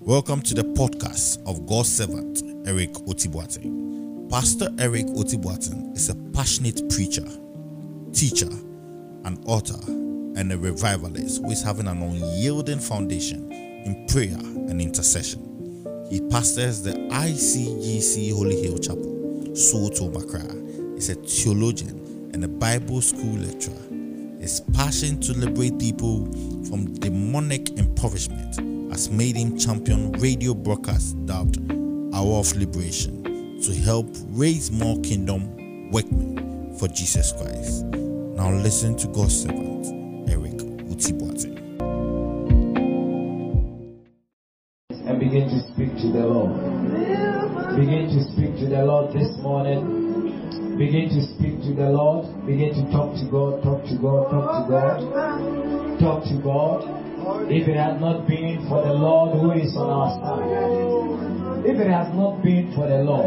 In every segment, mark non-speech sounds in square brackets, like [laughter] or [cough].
Welcome to the podcast of God's servant, Eric Otibuatin. Pastor Eric Otibuatin is a passionate preacher, teacher, an author, and a revivalist who is having an unyielding foundation in prayer and intercession. He pastors the ICGC Holy Hill Chapel, Soto Makra. He's a theologian and a Bible school lecturer. His passion to liberate people from demonic impoverishment has made him champion radio broadcast dubbed Hour of Liberation to help raise more kingdom workmen for Jesus Christ. Now listen to God's servant, Eric Otibuatin. And begin to speak to the Lord. Begin to speak to the Lord this morning. Begin to speak to the Lord. Begin to talk to God, talk to God, talk to God. Talk to God. If it had not been for the Lord who is on our side, if it has not been for the Lord,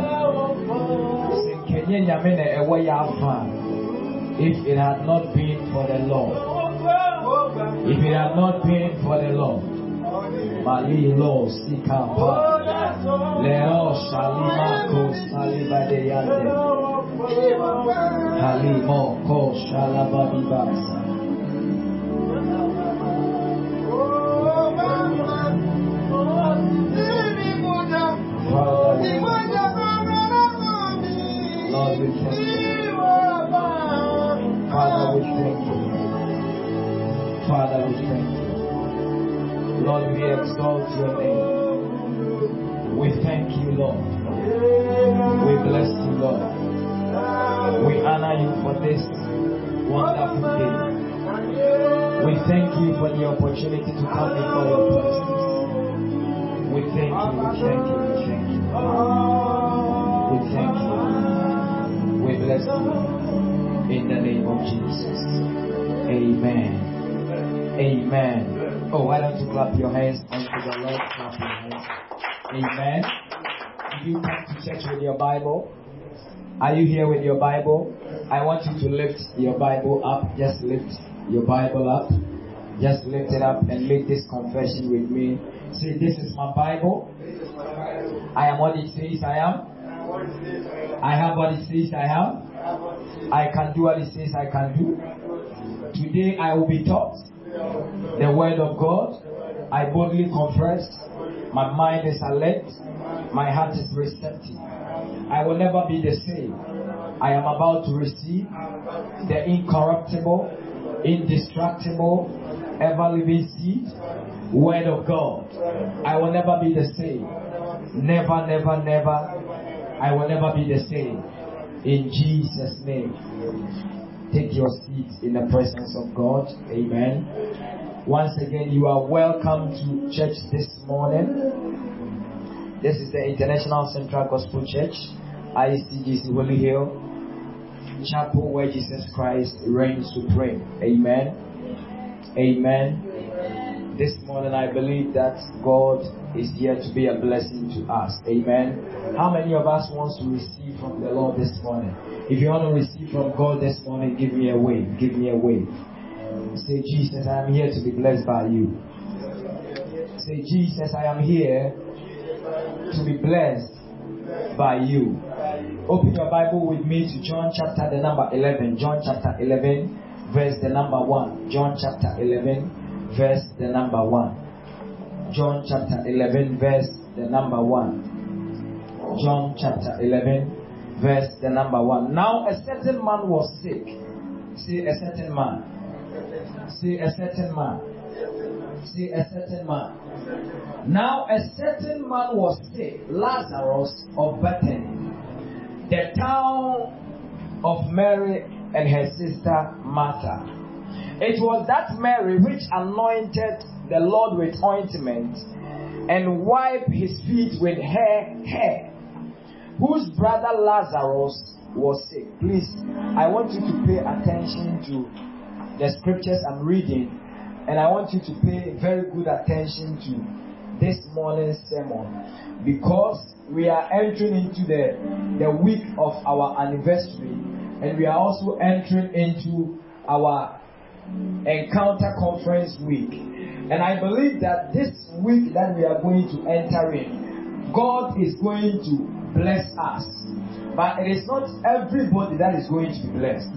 if it had not been for the Lord, if it had not been for the Lord, Mali lo sika pa. Leo shalima ko saliba Lord. Father, we thank you. Father, we thank you. Lord, we exalt your name. We thank you, Lord. We bless you, Lord. We honor you for this wonderful day. We thank you for the opportunity to come before your presence. We thank you, we thank you, we thank you. We thank you. We bless you. In the name of Jesus. Amen. Amen. Oh, why don't you clap your hands unto the Lord? Clap your hands. Amen. Do you come to church with your Bible? Are you here with your Bible? I want you to lift your Bible up. Just lift your Bible up. Just lift it up and make this confession with me. Say, This is my Bible. I am what it says I am. I have what it says I have. I can do what it says I can do. Today I will be taught the word of God. I boldly confess. My mind is alert. My heart is receptive. I will never be the same. I am about to receive the incorruptible, indestructible, ever living seed, word of God. I will never be the same. Never, never, never. I will never be the same. In Jesus' name. Take your seat in the presence of God. Amen. Once again, you are welcome to church this morning. This is the International Central Gospel Church, ICGC Holy Hill Chapel, where Jesus Christ reigns supreme. Amen. Amen. This morning, I believe that God is here to be a blessing to us. Amen. How many of us wants to receive from the Lord this morning? If you want to receive from God this morning, give me a wave. Give me a wave. Say, Jesus, I am here to be blessed by you. Say, Jesus, I am here to be blessed by you. Open your Bible with me to John chapter the number 11. John chapter 11, verse the number 1. John chapter 11, verse the number 1. John chapter 11, verse the number 1. John chapter 11, verse the number 1. Now a certain man was sick. Say a certain man. Say a certain man. Say a certain man. Now a certain man was sick, Lazarus of Bethany, the town of Mary and her sister Martha. It was that Mary which anointed the Lord with ointment and wiped his feet with her hair, whose brother Lazarus was sick. Please, I want you to pay attention to the scriptures I'm reading, and I want you to pay very good attention to this morning's sermon because we are entering into the, the week of our anniversary, and we are also entering into our encounter conference week. And I believe that this week that we are going to enter in, God is going to bless us. But it is not everybody that is going to be blessed.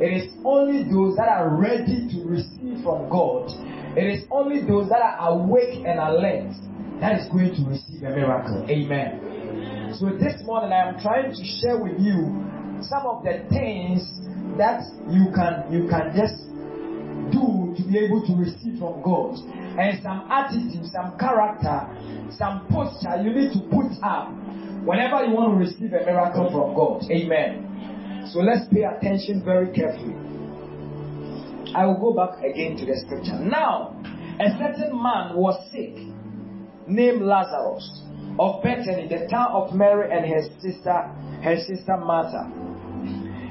It is only those that are ready to receive from God. It is only those that are awake and alert that is going to receive a miracle. Amen. So this morning I am trying to share with you some of the things that you can you can just do to be able to receive from God. And some attitude, some character, some posture you need to put up whenever you want to receive a miracle from God. Amen. So let's pay attention very carefully. I will go back again to the scripture. Now, a certain man was sick, named Lazarus, of Bethany, the town of Mary and her sister, her sister Martha.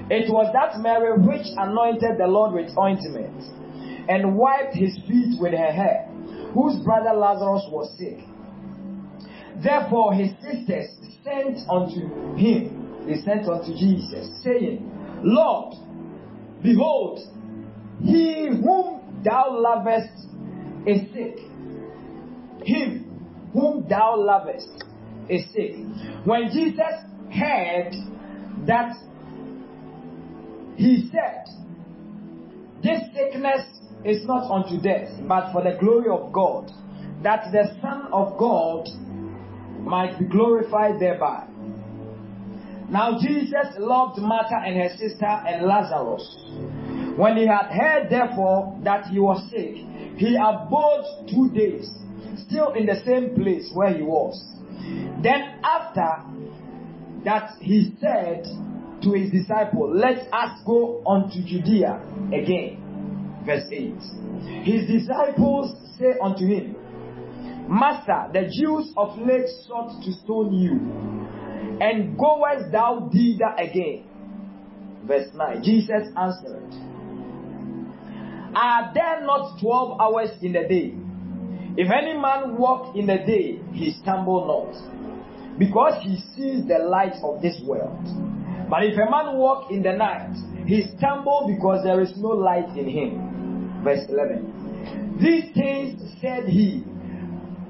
It was that Mary which anointed the Lord with ointment and wiped his feet with her hair, whose brother Lazarus was sick. Therefore his sisters sent unto him, they sent unto Jesus, saying, Lord, behold, he whom thou lovest is sick. Him whom thou lovest is sick. When Jesus heard that, he said, This sickness is not unto death, but for the glory of God, that the Son of God might be glorified thereby. Now Jesus loved Martha and her sister and Lazarus. When he had heard, therefore, that he was sick, he abode two days, still in the same place where he was. Then after that, he said to his disciple, Let us go unto Judea again. Verse 8. His disciples say unto him, Master, the Jews of late sought to stone you, and goest thou thither again? Verse 9. Jesus answered, Are there not twelve hours in the day? If any man walk in the day, he stumble not, because he sees the light of this world. But if a man walk in the night, he stumble because there is no light in him. Verse 11. These things said he,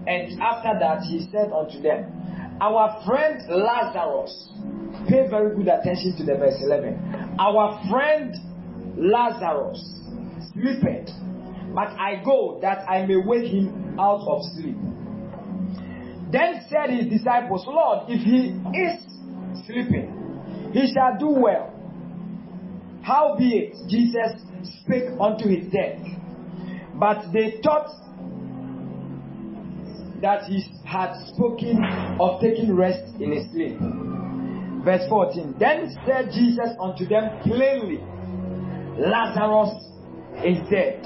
and after that he said unto them, Our friend Lazarus, pay very good attention to the verse 11. Our friend Lazarus sleepeth, but I go that I may wake him out of sleep. Then said his disciples, Lord, if he is sleeping, he shall do well. Howbeit, Jesus spake unto his death. But they thought that he had spoken of taking rest in his sleep. Verse 14. Then said Jesus unto them plainly, Lazarus is dead.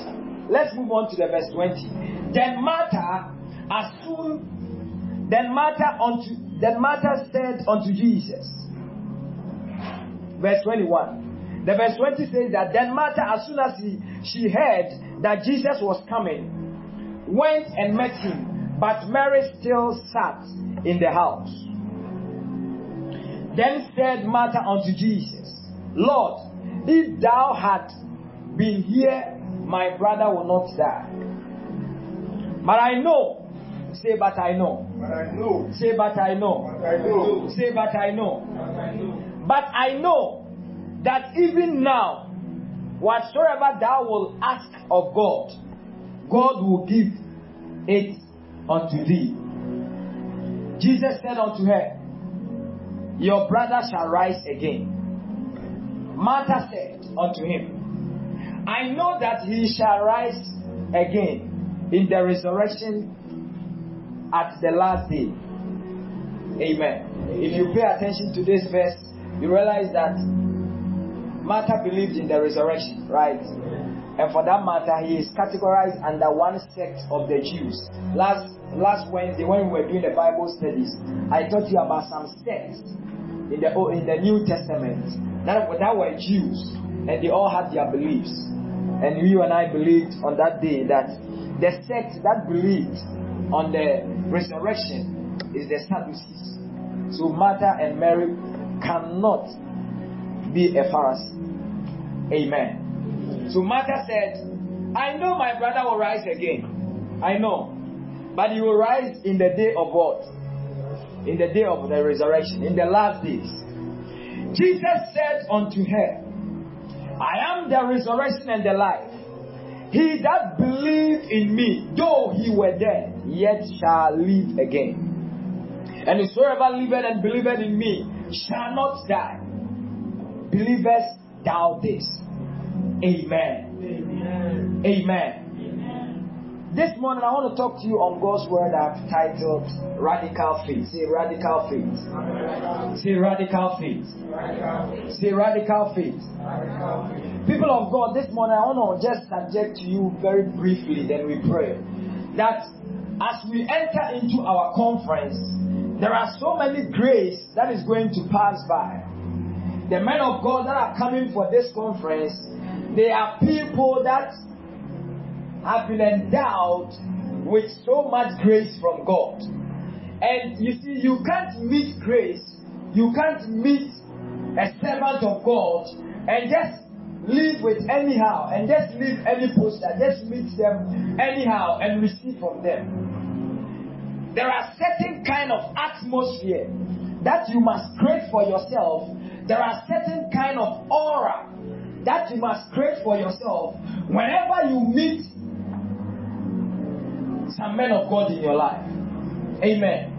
Let's move on to the verse 20. Then Martha, as soon, then Martha unto, then Martha said unto Jesus, verse 21. The verse 20 says that then Martha, as soon as he, she heard that Jesus was coming, went and met him, but Mary still sat in the house. Then said Martha unto Jesus, Lord, if thou had been here, my brother will not die. But I know, say, but I know. But I know. Say, but I know. But I know. Say, but I know. But I know. But I know that even now, whatsoever thou wilt ask of God, God will give it unto thee. Jesus said unto her, Your brother shall rise again. Martha said unto him, I know that he shall rise again in the resurrection at the last day. Amen. If you pay attention to this verse, you realize that Martha believed in the resurrection, right? And for that matter, he is categorized under one sect of the Jews. Last last Wednesday, when we were doing the Bible studies, I taught you about some sects in the in the New Testament that, that were Jews, and they all had their beliefs. And you and I believed on that day that the sect that believed on the resurrection is the Sadducees. So Martha and Mary cannot be a Pharisee. Amen. So Martha said, I know my brother will rise again. I know. But he will rise in the day of what? In the day of the resurrection, in the last days. Jesus said unto her, I am the resurrection and the life. He that believe in me, though he were dead, yet shall live again. And whosoever liveth and believeth in me shall not die. Believest thou this? Amen. Amen. Amen. This morning I want to talk to you on God's word I've titled Radical Faith. Say radical faith. Say radical faith. Say radical faith. People of God, this morning I want to just subject to you very briefly, then we pray. That as we enter into our conference, there are so many grace that is going to pass by. The men of God that are coming for this conference, they are people that have been endowed with so much grace from God. And you see, you can't meet grace, you can't meet a servant of God and just live with anyhow and just leave any poster, just meet them anyhow and receive from them. There are certain kind of atmosphere that you must create for yourself. There are certain kind of aura that you must create for yourself whenever you meet some men of God in your life. Amen.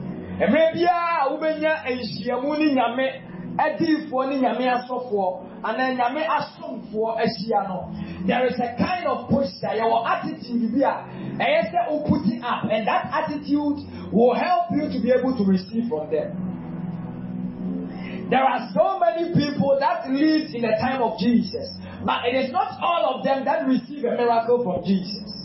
Mmerɛ biara a wobɛnya nhyiamu ne nyame adiifoɔ ne nyame asɔfoɔ anaa nyame asomfoɔ ahyia no there is a kind of posture yɛwɔ attitude bi a ɛyɛ sɛ wo put it up and that attitude will help you to be able to receive from them. There are so many people that lived in the time of Jesus, but it is not all of them that receive a miracle from Jesus.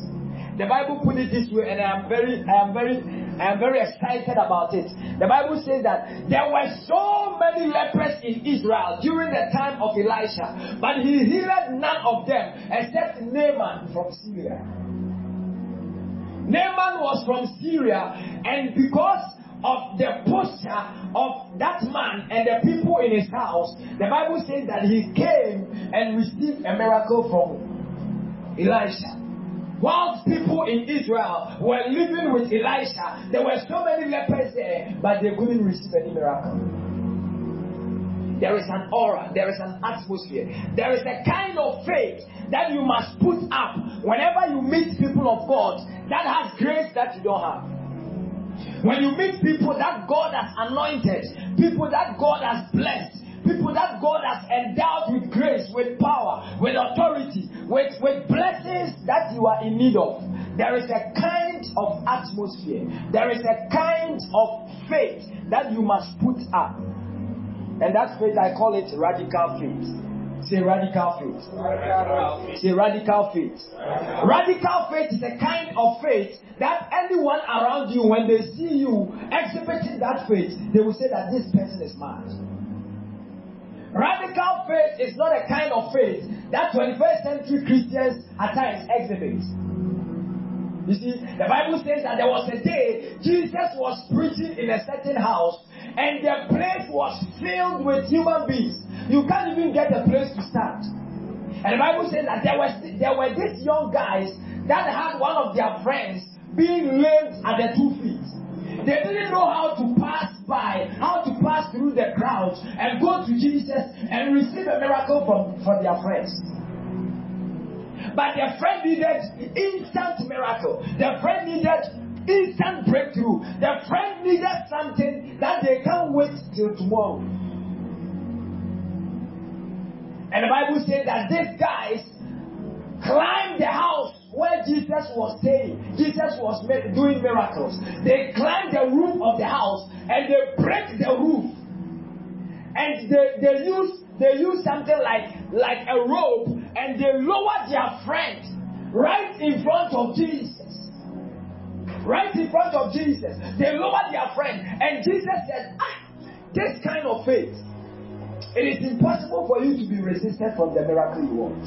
The Bible put it this way, and I am very, I am very, I am very excited about it. The Bible says that there were so many lepers in Israel during the time of Elisha, but he healed none of them except Naaman from Syria. Naaman was from Syria, and because of the posture of that man and the people in his house, the Bible says that he came and received a miracle from Elisha. Whilst people in Israel were living with Elisha, there were so many lepers there, but they couldn't receive any miracle. There is an aura, there is an atmosphere, there is a kind of faith that you must put up whenever you meet people of God that has grace that you don't have. When you meet people that God has anointed, people that God has blessed, people that God has endowed with grace, with power, with authority, with, with blessings that you are in need of, there is a kind of atmosphere, there is a kind of faith that you must put up. And that faith, I call it radical faith. Say radical faith. Say radical faith. Radical faith is a kind of faith that anyone around you, when they see you exhibiting that faith, they will say that this person is mad. Radical faith is not a kind of faith that 21st century Christians at times exhibit. You see, the Bible says that there was a day Jesus was preaching in a certain house and the place was filled with human beings. You can't even get a place to stand. And the Bible says that there was there were these young guys that had one of their friends being lamed at the two feet. They didn't know how to pass by, how to pass through the crowd and go to Jesus and receive a miracle from, from their friends. But their friend needed instant miracle. Their friend needed instant breakthrough. Their friend needed something that they can't wait till tomorrow. And the Bible says that these guys climbed the house where Jesus was staying. Jesus was doing miracles. They climbed the roof of the house and they break the roof. And they, they use they use something like like a rope and they lower their friend right in front of Jesus. Right in front of Jesus. They lower their friend. And Jesus said, ah, this kind of faith. It is impossible for you to be resistant from the miracle you want.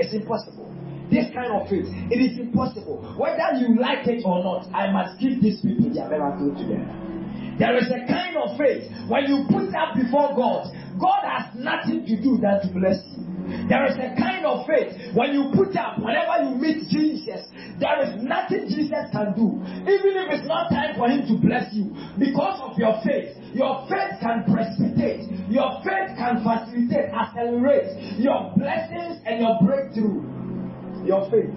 It's impossible. This kind of faith, it is impossible. Whether you like it or not, I must give these people their miracle to them. There is a kind of faith when you put that before God, God has nothing to do than to bless you. There is a kind of faith when you put up, whenever you meet Jesus, there is nothing Jesus can do. Even if it's not time for him to bless you, because of your faith, your faith can precipitate, your faith can facilitate, accelerate your blessings and your breakthrough. Your faith.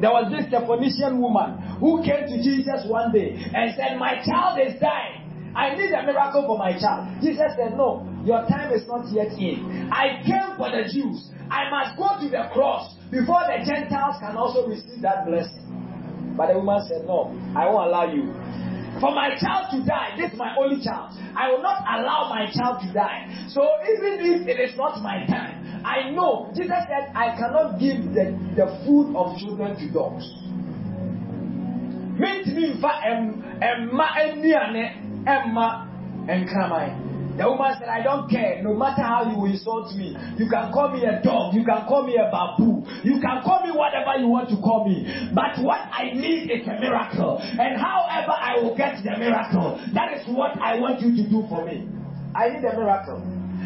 There was this Phoenician woman who came to Jesus one day and said, My child is dying. I need a miracle for my child. Jesus said, No, your time is not yet in. I came for the Jews. I must go to the cross before the Gentiles can also receive that blessing. But the woman said, No, I won't allow you. For my child to die, this is my only child. I will not allow my child to die. So even if it is not my time, I know Jesus said I cannot give the, the food of children to dogs. Mintimi mfa emma eniane Emma and Kraman. The woman said, I don't care. No matter how you insult me, you can call me a dog, you can call me a babu, you can call me whatever you want to call me. But what I need is a miracle. And however I will get the miracle, that is what I want you to do for me. I need a miracle.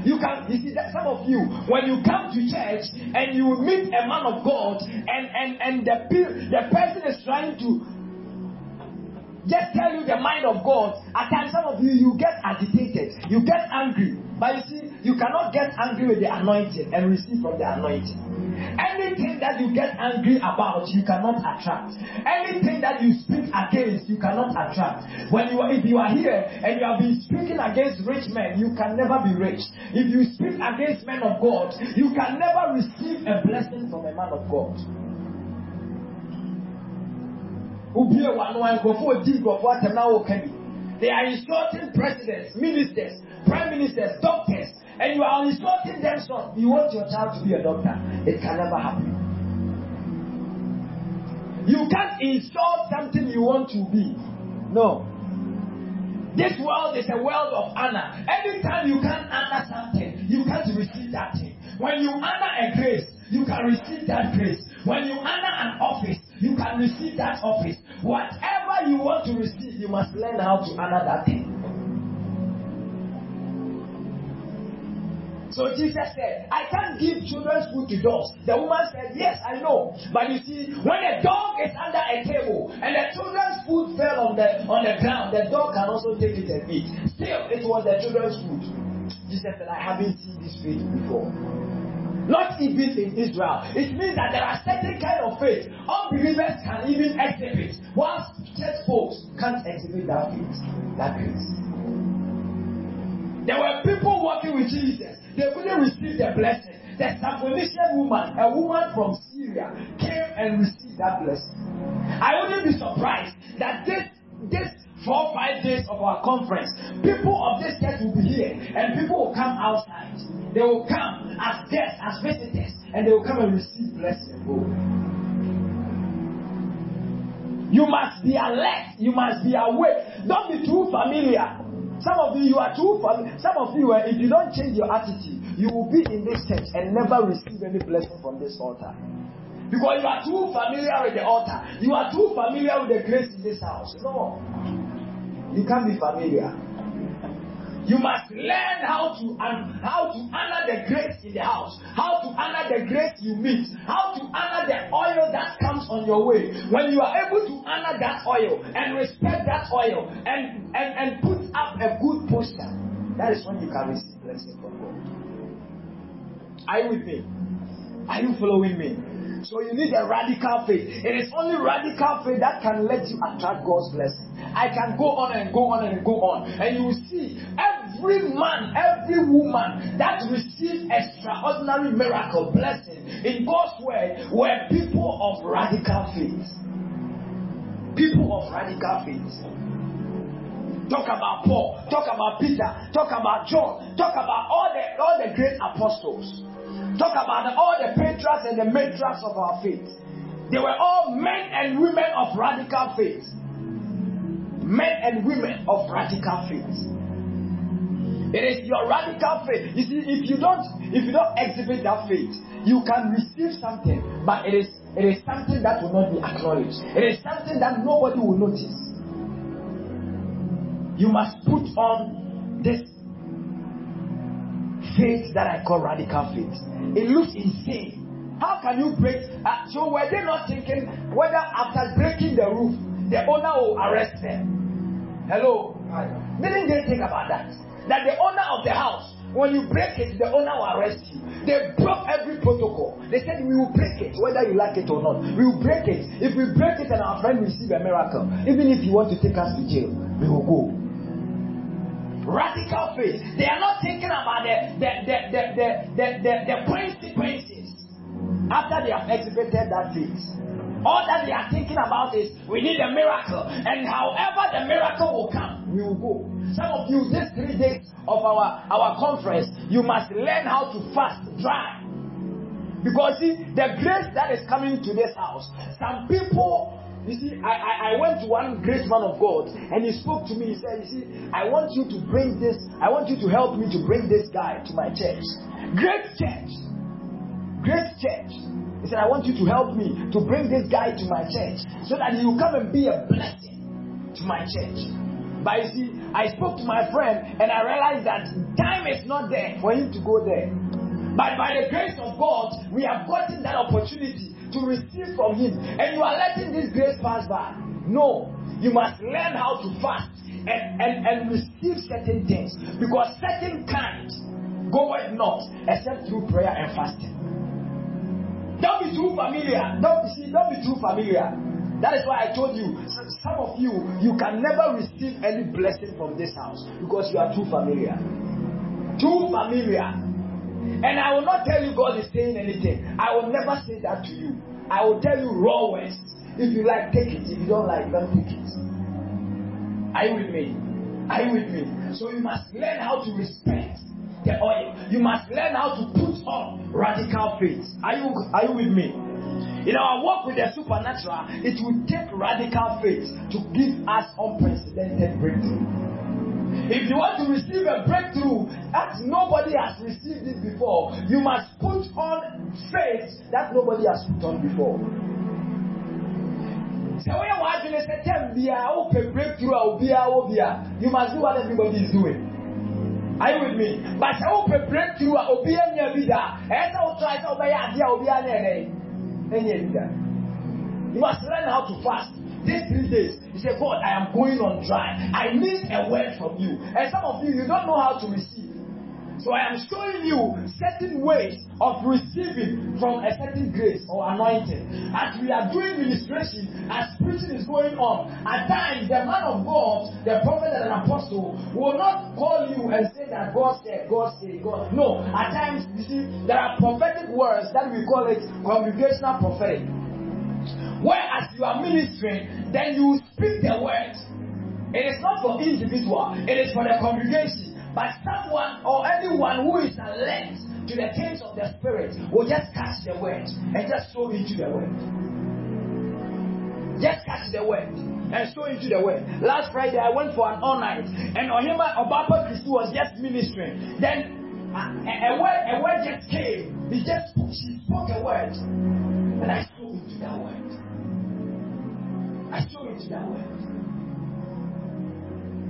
You can you see that some of you when you come to church and you meet a man of God and and and the the person is trying to just tell you the mind of God. At times, some of you you get agitated, you get angry. But you see, you cannot get angry with the anointing and receive from the anointing. Anything that you get angry about, you cannot attract. Anything that you speak against, you cannot attract. When you if you are here and you have been speaking against rich men, you can never be rich. If you speak against men of God, you can never receive a blessing from a man of God. Ubie wano nkurɔfoɔ di nkurɔfoɔ atɛm na wɔka bi. They are insulting presidents ministers prime ministers doctors and you are insulting them so you want your child to be a doctor. It can never happen. You can't insult something you want to be. No. This world is a world of honor. Anytime you can't honor something you can't receive that thing. When you honor a grace you can receive that grace when you honor an office you can receive that office. Whatever you want to receive, you must learn how to honor that thing. So Jesus said, I can't give children's food to dogs. The woman said, Yes, I know. But you see, when a dog is under a table and the children's food fell on the on the ground, the dog can also take it and eat. Still, it was the children's food. Jesus said, I haven't seen this faith before not even in Israel. It means that there are certain kind of faith unbelievers can even exhibit, whilst church folks can't exhibit that faith, that grace. There were people walking with Jesus, they couldn't receive the blessing. The Syrophoenician woman, a woman from Syria, came and received that blessing. I wouldn't be surprised that this this four five days of our conference, people of this church will be here, and people will come outside. They will come as guests, as visitors, and they will come and receive blessing. You must be alert. You must be awake. Don't be too familiar. Some of you, you are too familiar. Some of you, eh, if you don't change your attitude, you will be in this church and never receive any blessing from this altar. Because you are too familiar with the altar. You are too familiar with the grace in this house. No. You can't be familiar. You must learn how to um, how to honor the grace in the house, how to honor the grace you meet, how to honor the oil that comes on your way. When you are able to honor that oil and respect that oil and and, and put up a good posture, that is when you can receive blessing from God. Are you with me? Are you following me? So you need a radical faith. It is only radical faith that can let you attract God's blessing. I can go on and go on and go on. And you will see every man, every woman that received extraordinary miracle blessing in God's word were people of radical faith. People of radical faith. Talk about Paul, talk about Peter, talk about John, talk about all the all the great apostles. Talk about all the patriarchs and the matriarchs of our faith. They were all men and women of radical faith. Men and women of radical faith. It is your radical faith. You see, if you don't, if you don't exhibit that faith, you can receive something, but it is it is something that will not be acknowledged. It is something that nobody will notice. You must put on this faith that I call radical faith. It looks insane. How can you break? Uh, so were they not thinking whether after breaking the roof, the owner will arrest them? Hello? Didn't they think about that? That the owner of the house, when you break it, the owner will arrest you. They broke every protocol. They said, We will break it, whether you like it or not. We will break it. If we break it and our friend receive a miracle, even if you want to take us to jail, we will go. Radical faith. They are not thinking about the the the the the, the, the, the consequences after they have exhibited that faith. All that they are thinking about is we need a miracle, and however the miracle will come, we will go. Some of you, these three days of our, our conference, you must learn how to fast dry. Because see, the grace that is coming to this house, some people, you see, I, I, I went to one great man of God and he spoke to me. He said, You see, I want you to bring this, I want you to help me to bring this guy to my church. Great church. Great church. He said, I want you to help me to bring this guy to my church so that he will come and be a blessing to my church. But you see, I spoke to my friend and I realized that time is not there for him to go there. But by the grace of God, we have gotten that opportunity to receive from him. And you are letting this grace pass by. No, you must learn how to fast and, and, and receive certain things. Because certain kinds goeth not except through prayer and fasting. Don't be too familiar. Don't see, don't be too familiar. That is why I told you, some of you, you can never receive any blessing from this house because you are too familiar. Too familiar. And I will not tell you God is saying anything. I will never say that to you. I will tell you raw words. If you like, take it. If you don't like, don't take it. Are you with me? Are you with me? So you must learn how to respect the oil. You must learn how to put on radical faith. Are you are you with me? In our work with the supernatural, it will take radical faith to give us unprecedented breakthrough. If you want to receive a breakthrough that nobody has received it before, you must put on faith that nobody has put on before. So when you want to say, open breakthrough, you must do what everybody is doing. Are you with me? But I open breakthrough, obi enya bida. Esa o try to obey adia obi anya enya bida. You must learn how to fast. These three days, you say, God, I am going on dry. I need a word from you. And some of you, you don't know how to receive. So I am showing you certain ways of receiving from a certain grace or anointing. As we are doing ministration, as preaching is going on, at times the man of God, the prophet and an apostle, will not call you and say that God said, God said, God. No, at times, you see, there are prophetic words that we call it congregational prophetic. Whereas you are ministering, then you speak the word. It is not for individual, it is for the congregation. But someone or anyone who is alert to the things of the spirit will just catch the word and just sow into the word. Just catch the word and sow into the word. Last Friday I went for an all night and Ohima Obaapa Christy was just ministering. Then a, a, a word a word just came. He just she spoke a word. And I that word. I sow into that word.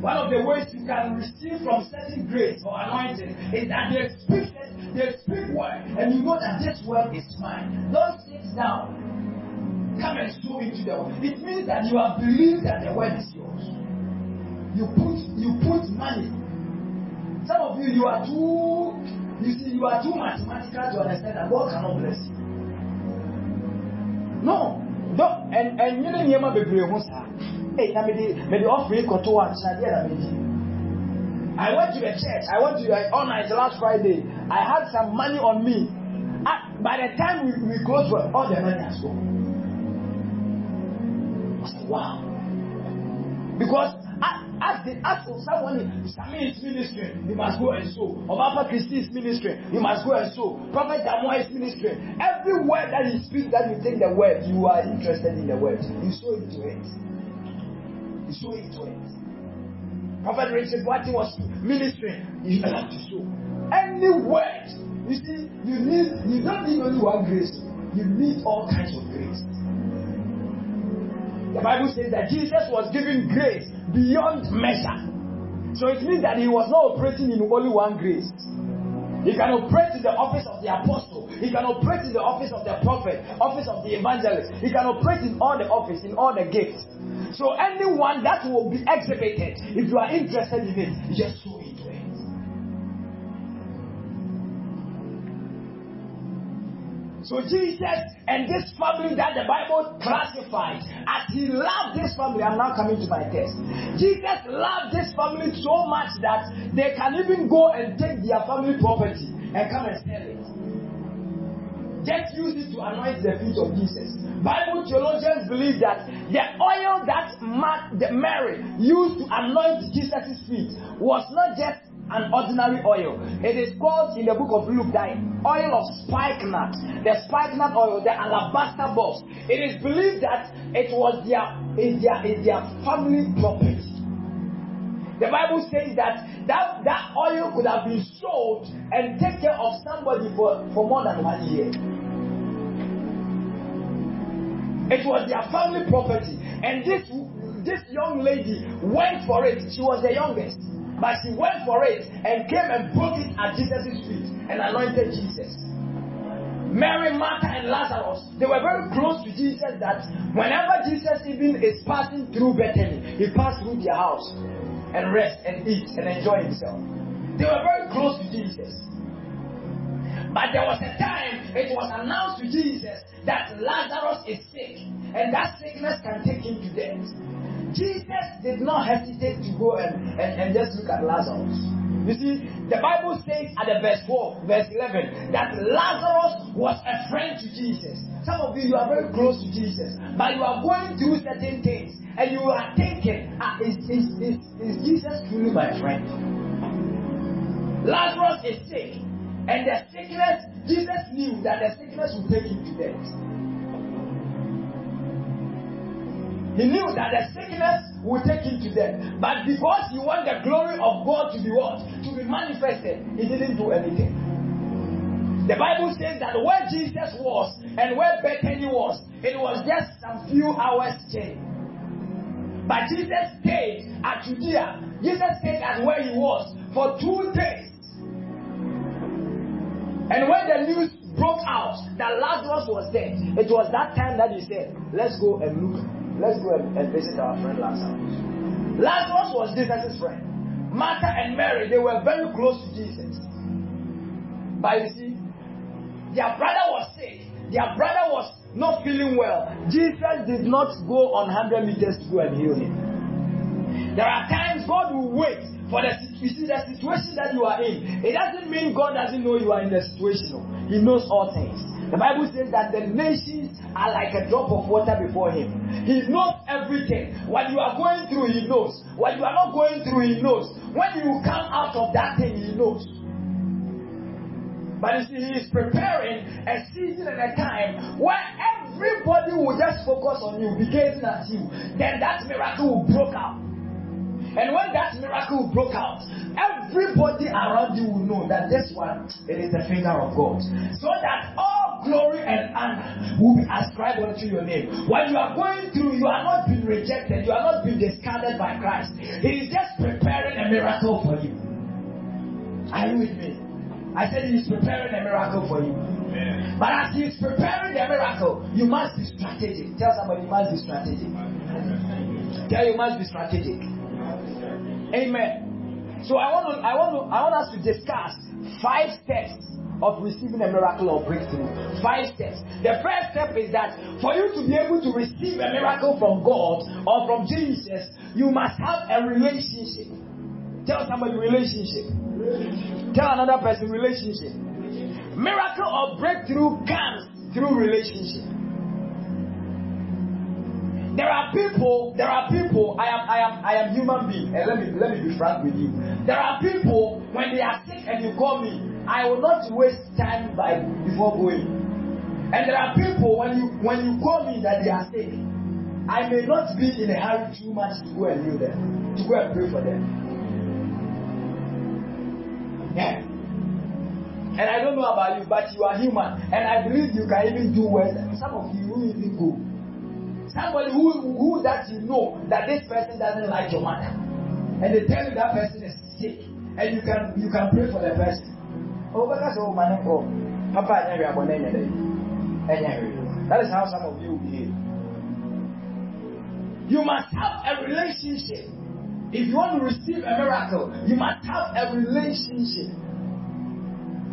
One of the ways you can receive from certain grace or anointing is that they speak they speak word, and you know that this word is mine. Don't sit down. Come and sow into the word. It means that you have believed that the word is yours. You put you put money. Some of you you are too you see you are too mathematical to understand that God cannot bless you. No. And you know nneɛma bebree ho saa. Hey, na mede mede offering kɔtɔ wa nkyɛn na mede. I went to the church. I went to uh, all night last Friday. I had some money on me. Uh, by the time we, we closed, all the money has gone. I said, wow. Because as the as of someone Sami is ministering, you must go and sow. Obapa is ministering, you must go and sow. Prophet Damoa is ministering. Every word that he speaks, that you take the word, you are interested in the word. You sow into it. You sow into it. Prophet Richard Watty was ministering, you have to sow. Any word, you see, you need you don't need only one grace, you need all kinds of grace. The Bible says that Jesus was given grace beyond measure. So it means that he was not operating in only one grace. He can operate in the office of the apostle. He can operate in the office of the prophet, office of the evangelist. He can operate in all the office, in all the gifts. So anyone that will be exhibited, if you are interested in it, just sow it. So Jesus and this family that the Bible classified as he loved this family. I'm now coming to my text. Jesus loved this family so much that they can even go and take their family property and come and sell it. Just use it to anoint the feet of Jesus. Bible theologians believe that the oil that Mary used to anoint Jesus' feet was not just an ordinary oil. It is called in the book of Luke the oil of spikenard. The spikenard oil, the alabaster box. It is believed that it was their, in their, in their family property. The Bible says that, that that oil could have been sold and take care of somebody for, for more than one year. It was their family property. And this this young lady went for it. She was the youngest. But she went for it and came and broke it at Jesus' feet and anointed Jesus. Mary, Martha, and Lazarus, they were very close to Jesus that whenever Jesus even is passing through Bethany, he passed through their house and rest and eat and enjoy himself. They were very close to Jesus. But there was a time it was announced to Jesus that Lazarus is sick and that sickness can take him to death. Jesus did not hesitate to go and, and, and just look at Lazarus. You see, the Bible says at the verse 4, verse 11, that Lazarus was a friend to Jesus. Some of you, you are very close to Jesus, but you are going through certain things and you are thinking, ah, is, is, is, is Jesus truly my friend? Lazarus is sick, and the sickness, Jesus knew that the sickness would take him to death. He knew that the sickness would take him to death. But because he wanted the glory of God to be what? To be manifested, he didn't do anything. The Bible says that where Jesus was and where Bethany was, it was just some few hours change. But Jesus stayed at Judea. Jesus stayed at where he was for two days. And when the news broke out that Lazarus was dead, it was that time that he said, Let's go and look. Let's go and, visit our friend Lazarus. Lazarus was Jesus' friend. Martha and Mary, they were very close to Jesus. But you see, their brother was sick. Their brother was not feeling well, Jesus did not go on 100 meters to go and heal him. There are times God will wait for the you see the situation that you are in. It doesn't mean God doesn't know you are in the situation. He knows all things. The Bible says that the nations are like a drop of water before Him. He knows everything. What you are going through, He knows. What you are not going through, He knows. When you come out of that thing, He knows. But see, he is preparing a season and a time where everybody will just focus on you, be gazing at you. Then that miracle will break out. And when that miracle broke out, everybody around you will know that this one it is the finger of God. So that all glory and honor will be ascribed unto your name. When you are going through, you are not being rejected, you are not being discarded by Christ. He is just preparing a miracle for you. Are you with me? I said he's preparing a miracle for you. But as he's preparing the miracle, you must be strategic. Tell somebody you must be strategic. Tell you must be strategic. Amen. So I want to, I want to, I want us to discuss five steps of receiving a miracle or breakthrough. Five steps. The first step is that for you to be able to receive a miracle from God or from Jesus, you must have a relationship. Tell somebody relationship. Tell another person relationship. Miracle or breakthrough comes through relationship. There are people, there are people, I am I am I am human being, and let me let me be frank with you. There are people when they are sick and you call me, I will not waste time by before going. And there are people when you when you call me that they are sick, I may not be in a hurry too much to go and heal them, to go and pray for them. Yeah. And I don't know about you, but you are human. And I believe you can even do well. Some of you will even go. Somebody who, who that you know that this person doesn't like your mother. And they tell you that person is sick. And you can you can pray for the person. sɛ ɔma ne nkɔ papa hwɛ that is how some of you behave. You must have a relationship. If you want to receive a miracle you must have a relationship.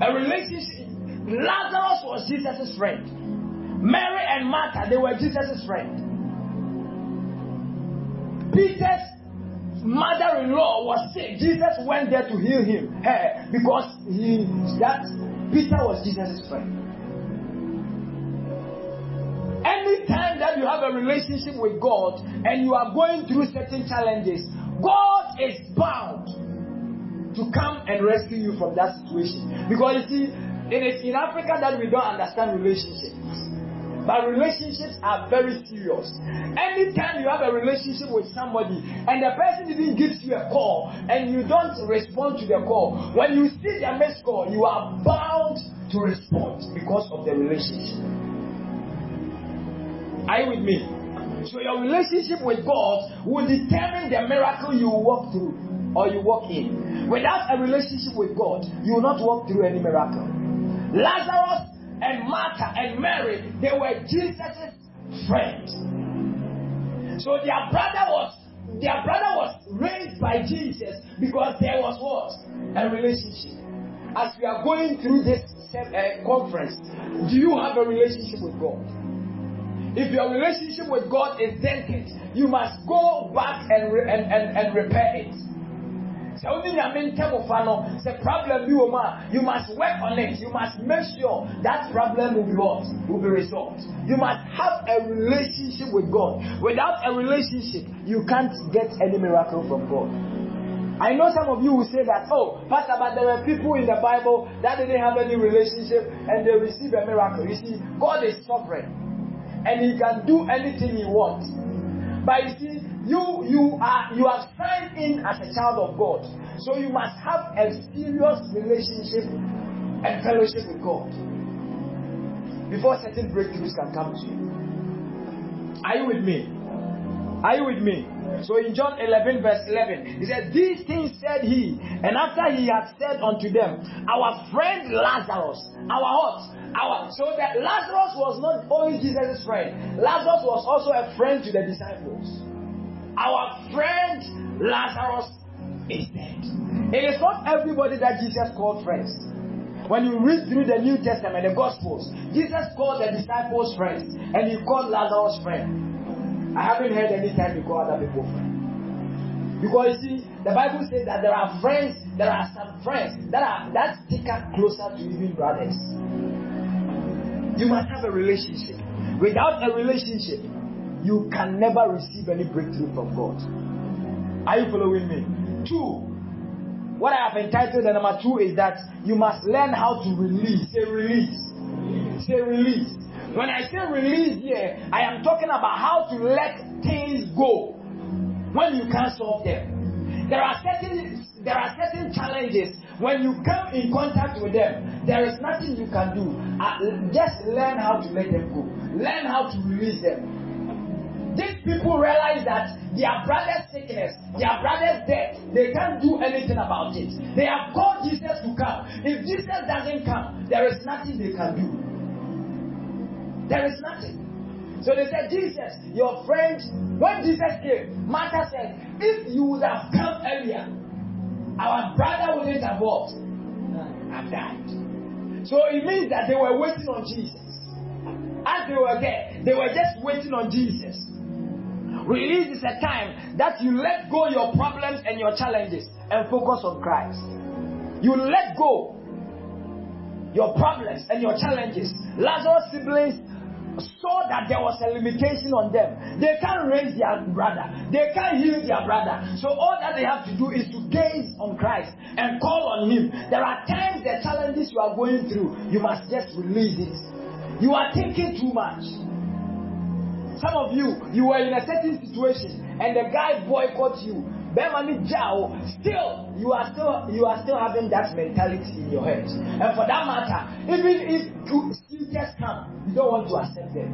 A relationship. Lazarus was jesus' friend. Mary and martha they were jesus' friend peter's mother-in-law was sick jesus went there to heal him her because he that peter was jesus' friend. Anytime that you have a relationship with god and you are going through certain challenges god is bound to come and rescue you from that situation. Because you see it is in africa that we don't understand relationships but relationships are very serious. Anytime you have a relationship with somebody and the person even gives you a call and you don't respond to the call, when you see their missed call, you are bound to respond because of the relationship. Are you with me? So your relationship with God will determine the miracle you walk through or you walk in. Without a relationship with God, you will not walk through any miracle. Lazarus and Martha and Mary, they were Jesus' friends. So their brother was their brother was raised by Jesus because there was what? A relationship. As we are going through this uh, conference, do you have a relationship with God? If your relationship with God is dented, you must go back and, and, and, and repair it. Sɛ wode nyame ntɛmofa no sɛ problem bi wɔ mu a you must work on it. You must make sure that problem will be what? Will be resolved. You must have a relationship with god. Without a relationship you can't get any miracle from god. I know some of you will say that, oh, Pastor, but there were people in the Bible that didn't have any relationship and they received a miracle. You see, God is sovereign and He can do anything He wants. But you see, you you are you are signed in as a child of God. So you must have a serious relationship and fellowship with God before certain breakthroughs can come to you. Are you with me? Are you with me? So in John 11, verse 11, he said, These things said he, and after he had said unto them, Our friend Lazarus, our what? Our so that Lazarus was not only Jesus' friend, Lazarus was also a friend to the disciples. Our friend Lazarus is dead. It is not everybody that Jesus called friends. When you read through the New Testament, the Gospels, Jesus called the disciples friends, and he called Lazarus friend. I haven't heard any time you call other people friends. Because you see, the Bible says that there are friends, there are some friends that are that stick closer to even brothers. You must have a relationship. Without a relationship, you can never receive any breakthrough from God. Are you following me? Two, what I have entitled the number two is that you must learn how to release. Say release. Say release. When I say release here, I am talking about how to let things go when you can't solve them. There are certain there are certain challenges when you come in contact with them. There is nothing you can do. Uh, just learn how to let them go. Learn how to release them. These people realize that their brother's sickness, their brother's death, they can't do anything about it. They have called Jesus to come. If Jesus doesn't come, there is nothing they can do. There is nothing. So they said, Jesus, your friend, when Jesus came, Martha said, if you would have come earlier, our brother wouldn't have what? Have died. So it means that they were waiting on Jesus. As they were there, they were just waiting on Jesus. Release is a time that you let go your problems and your challenges and focus on Christ. You let go your problems and your challenges. Lazarus' siblings saw that there was a limitation on them. They can't raise their brother, they can't heal their brother. So, all that they have to do is to gaze on Christ and call on Him. There are times the challenges you are going through, you must just release it. You are thinking too much. Some of you, you were in a certain situation and the guy boycott you. Still, you are still you are still having that mentality in your head. And for that matter, even if suitors come, you don't want to accept them.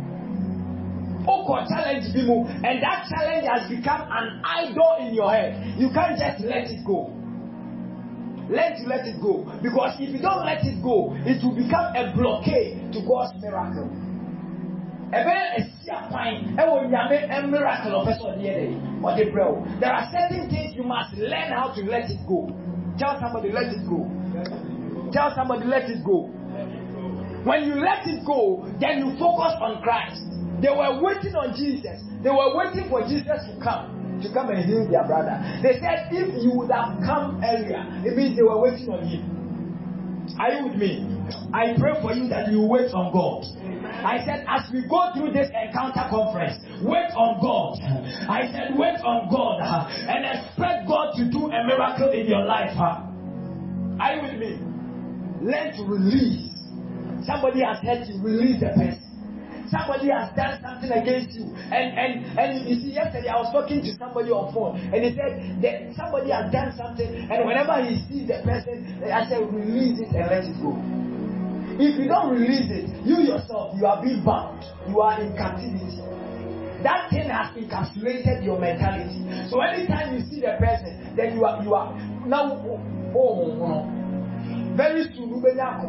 Oko challenge people, and that challenge has become an idol in your head. You can't just let it go. Learn to let it go. Because if you don't let it go, it will become a blockade to God's miracle. Ɛbɛyɛ esi akwan ɛwɔ nyame miracle ɔfɛ sɛ ɔde yɛ dɛ ɔde brɛ o. There are certain things you must learn how to let it go. Tell somebody let it go. Tell somebody let it go. When you let it go then you focus on Christ. They were waiting on Jesus. They were waiting for Jesus to come to come and heal their brother. They said if you would have come earlier it means they were waiting on him are you with me I pray for you that you wait on God I said, as we go through this encounter conference, wait on God. I said, wait on God uh, and expect God to do a miracle in your life. uh. Are you with me? Learn to release. Somebody has hurt you, release the person. Somebody has done something against you, and and and you see, yesterday I was talking to somebody on phone, and he said that somebody has done something, and whenever he sees the person, I said, release it and let it go. If you don't release it, you yourself, you are being bound. You are in captivity. That thing has encapsulated your mentality. So anytime you see the person, then you are you are now oh, oh, oh. very soon you not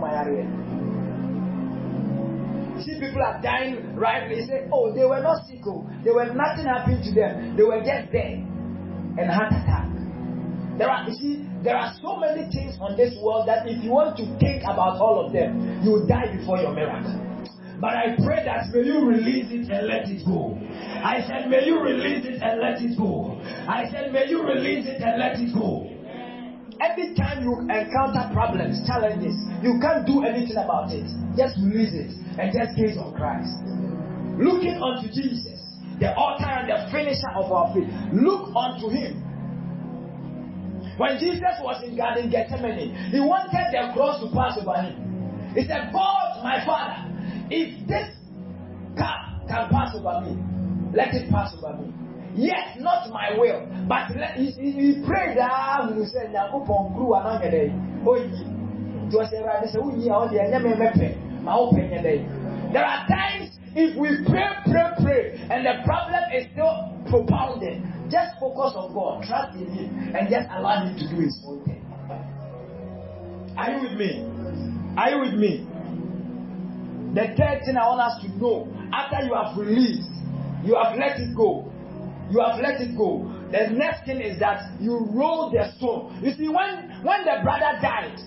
See people are dying right. They say, oh, they were not sick. Oh. They were nothing happened to them. They were just there and heart attack. There are, you see, there are so many things on this world that if you want to think about all of them, you will die before your miracle. But I pray that may you release it and let it go. I said, may you release it and let it go. I said, may you release it and let it go. Every time you encounter problems, challenges, you can't do anything about it. Just release it and just gaze on Christ. Looking unto Jesus, the author and the finisher of our faith. Look unto Him. When Jesus was in Garden Gethsemane, he wanted the cross to pass over him. He said, God, my Father, if this cup can pass over me, let it pass over me. Yet not my will, but he, he, prayed that he said, "Nyankopɔn kuru dɛ, oyi." Nti ɔsɛ Awurade sɛ wonyi a ɔde ɛnyɛ me mɛpɛ, ma nyɛ. There are times if we pray, pray, pray, and the problem is still propounding, just focus on God, trust in Him, and just allow Him to do His own thing. Are you with me? Are you with me? The third thing I want us to know after you have released, you have let it go, you have let it go. The next thing is that you roll the stone. You see, when when the brother died,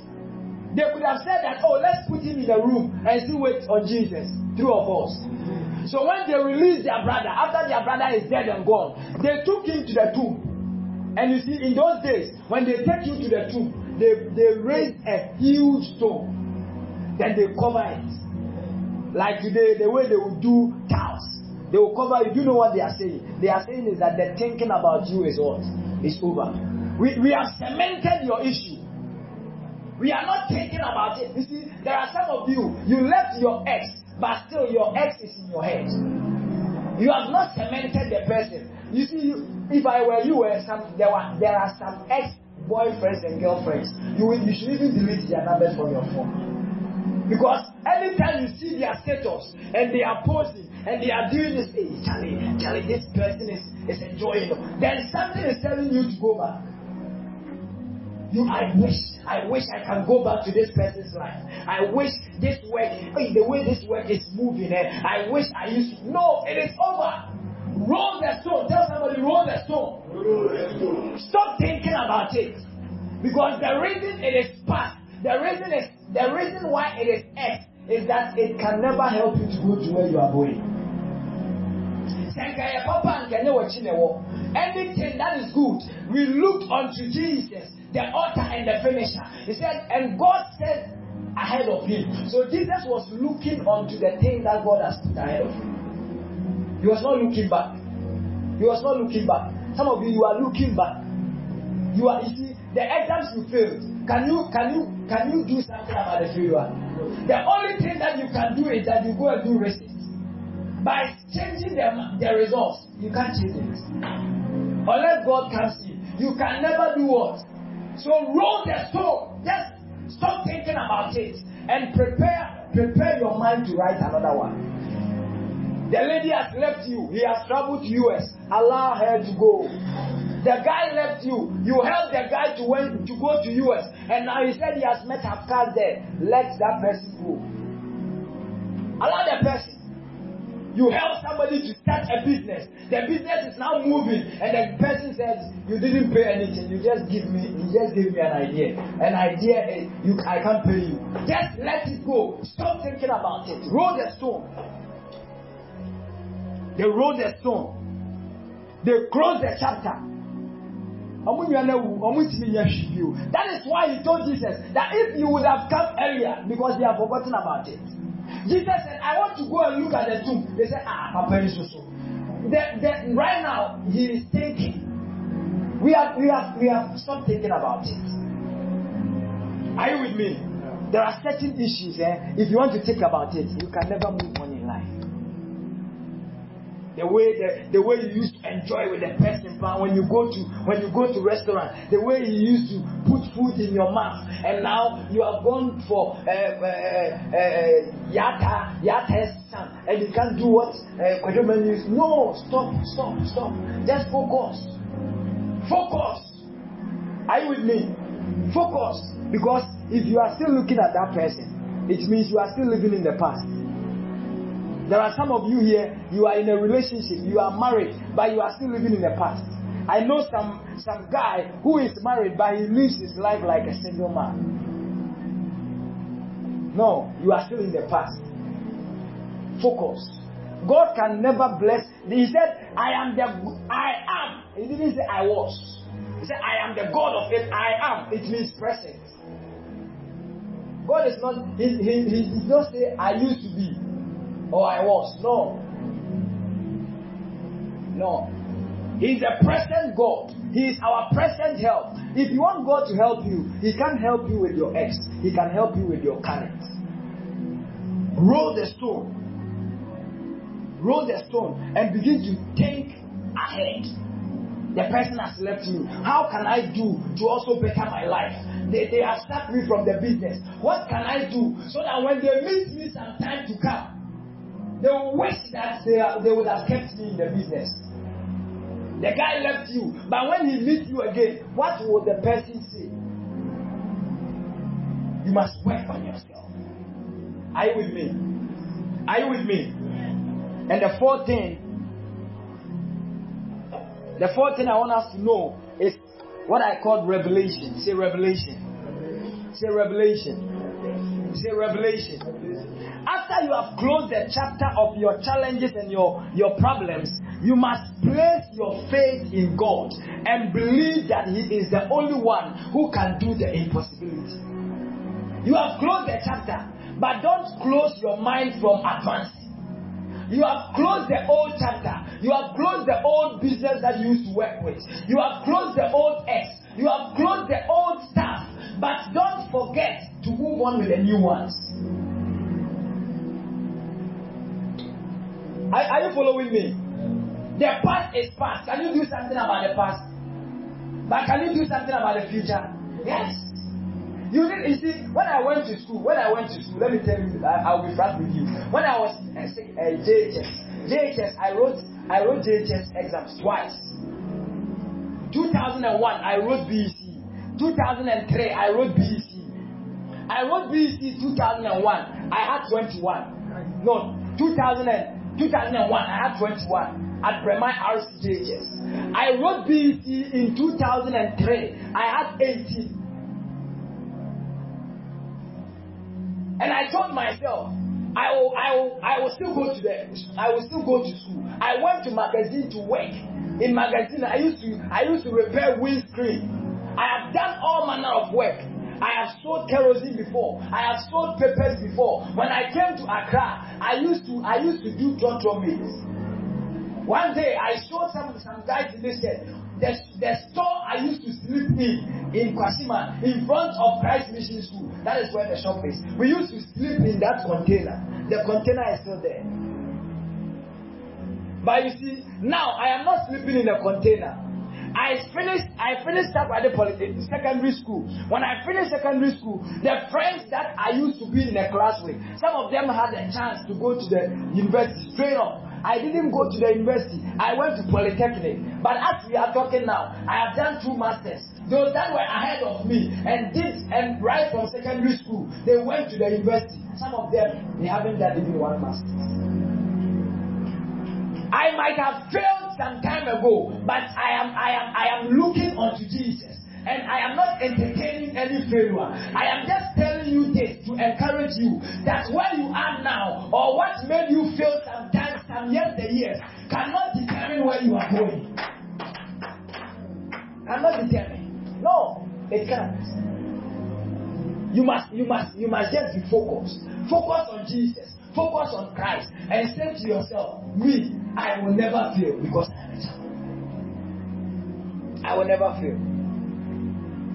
they could have said that, oh, let's put him in a room and still wait on Jesus, three of us. So when they released their brother, after their brother is dead and gone, they took him to the tomb. And you see, in those days, when they take you to the tomb, they, they raise a huge stone. Then they cover it. Like today, the way they would do cows. They will cover you. Do you know what they are saying? They are saying is that the thinking about you is what? Is over. We, we have cemented your issue. We are not thinking about it. You see, there are some of you, you left your ex, but still your ex is in your head. You have not cemented the person. You see, you, if I were you, were some there were there are some ex boyfriends and girlfriends. You will, you should even delete their numbers from your phone. Because anytime you see their status and they are posting and they are doing this, hey, Charlie, Charlie, this person is, is enjoying it. Then something is telling you to go back. You, I wish, I wish I can go back to this person's life. I wish this work, the way this work is moving, eh, I wish I used to. No, it is over. Roll the stone. Tell somebody, roll the stone. Stop thinking about it. Because the reason it is past, the reason is the reason why it is X is that it can never help you to go to where you are going. Anything that is good, we looked unto Jesus, the author and the finisher. He said, and God said ahead of him. So Jesus was looking unto the thing that God has put ahead of him. He was not looking back. He was not looking back. Some of you, you are looking back. You are, you see, the exams you failed. Can you, can you, can you do something about the failure? The only thing that you can do is that you go and do research. By changing the, the results, you can't change it. Unless God comes in, you can never do what? So roll the stone. Just stop thinking about it and prepare prepare your mind to write another one. The lady has left you. He has traveled to US. Allow her to go. The guy left you. You helped the guy to went to go to US, and now he said he has met Afghan there. Let that person go. Allow the person. You help somebody to start a business. The business is now moving, and the person says, "You didn't pay anything. You just give me. You just gave me an idea. An idea. eh, You, I can't pay you. Just let it go. Stop thinking about it. Roll the stone. They roll the stone. They close the chapter. Ọmụ nua na wu, ọmụ ntumi nyɛ hwee bio. That is why he told Jesus that if you would have come earlier because they have forgotten about it. Jesus said, I want to go and look at the tomb. They said, Ah, Papa is so so. The, the, right now, he is thinking. We have, we have, we have stopped thinking about it. Are you with me? There are certain issues, eh? If you want to think about it, you can never move life. The way the, the way you used to enjoy with the person but when you go to when you go to restaurant, the way you used to put food in your mouth, and now you have gone for uh, uh, uh, yata yata son, and you can't do what uh, Kwajoman. No, stop, stop, stop. Just focus. Focus. Are you with me? Focus. Because if you are still looking at that person, it means you are still living in the past. There are some of you here, you are in a relationship, you are married, but you are still living in the past. I know some some guy who is married, but he lives his life like a single man. No, you are still in the past. Focus. God can never bless. He said, I am the I am. He didn't say I was. He said, I am the God of it. I am. It means present. God is not, he, he, he did not say, I used to be or I was. No. No. He's a present God. He is our present help. If you want God to help you, He can't help you with your ex. He can help you with your current. Roll the stone. Roll the stone and begin to think ahead. The person has left me. How can I do to also better my life? They, they have stopped me from the business. What can I do so that when they meet me some time to come, they will wish that they, are, they would have kept me in the business. The guy left you, but when he meets you again, what will the person say? You must work on yourself. Are you with me? Are you with me? And the fourth thing, the fourth thing I want us to know is what I call revelation. Say revelation. Say revelation. Say revelation. After you have closed the chapter of your challenges and your, your problems, you must place your faith in God and believe that He is the only one who can do the impossibility. You have closed the chapter, but don't close your mind from advancing. You have closed the old chapter. You have closed the old business that you used to work with. You have closed the old ex. You have closed the old stuff. But don't forget to move on with the new ones. Are, are you following me? The past is past. Can you do something about the past? But can you do something about the future? Yes. You need, you see, when I went to school, when I went to school, let me tell you, I, I'll be frank with you. When I was uh, uh, JHS, JHS, I wrote, I wrote JHS exams twice. 2001, I wrote BEC. 2003, I wrote BEC. I wrote BEC 2001. I had 21. No, 2000 and, 2001, I had 21 at Bremai RCJHS. I wrote BEC in 2003. I had 18. And I told myself, I will, I will, I will still go to the, I will still go to school. I went to magazine to work. In magazine, I used to, I used to repair windscreen. I have done all manner of work. I have sold kerosene before. I have sold papers before. When I came to Accra, I used to, I used to do trotro meets. One day, I saw some some guys in this said, the, the store I used to sleep in in Kwashima, in front of Christ Mission School. That is where the shop is. We used to sleep in that container. The container is still there. But you see, now I am not sleeping in a container. I finished I finished up at the poly- secondary school. When I finished secondary school, the friends that I used to be in a class with, some of them had a chance to go to the university straight up. I didn't go to the university. I went to polytechnic. But as we are talking now, I have done two masters. Those that were ahead of me and did and right from secondary school, they went to the university. Some of them they haven't done even one master. I might have failed some time ago, but I am I am I am looking unto Jesus. And I am not entertaining any failure. I am just telling you this to encourage you that where you are now, or what made you fail sometimes, some years, cannot determine where you are going. Cannot determine. No, it can't. You must, you must, you must just be focused. Focus on Jesus. Focus on Christ, and say to yourself, "Me, I will never fail because I am a child. I will never fail."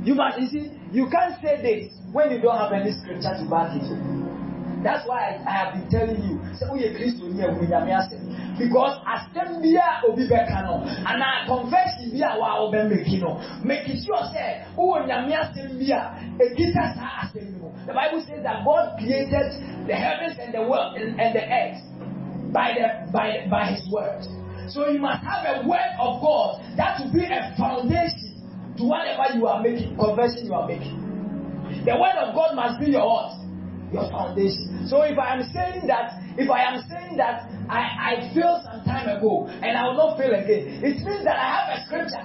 You must, you see, you can't say this when you don't have any scripture to back it. That's why I, have been telling you, say, oh, yeah, Christ will hear Because asɛm bi a obi bɛka no anaa confession bi a wa ɔbɛ meki no make sure sɛ wowɔ nyame asɛm bi a ekita saa asɛm no the bible says that god created the heavens and the world and, the earth by the by by his word so you must have a word of god that will be a foundation to whatever you are making, conversion you are making. The word of God must be your what? Your foundation. So if I am saying that, if I am saying that I, I failed some time ago and I will not fail again, it means that I have a scripture.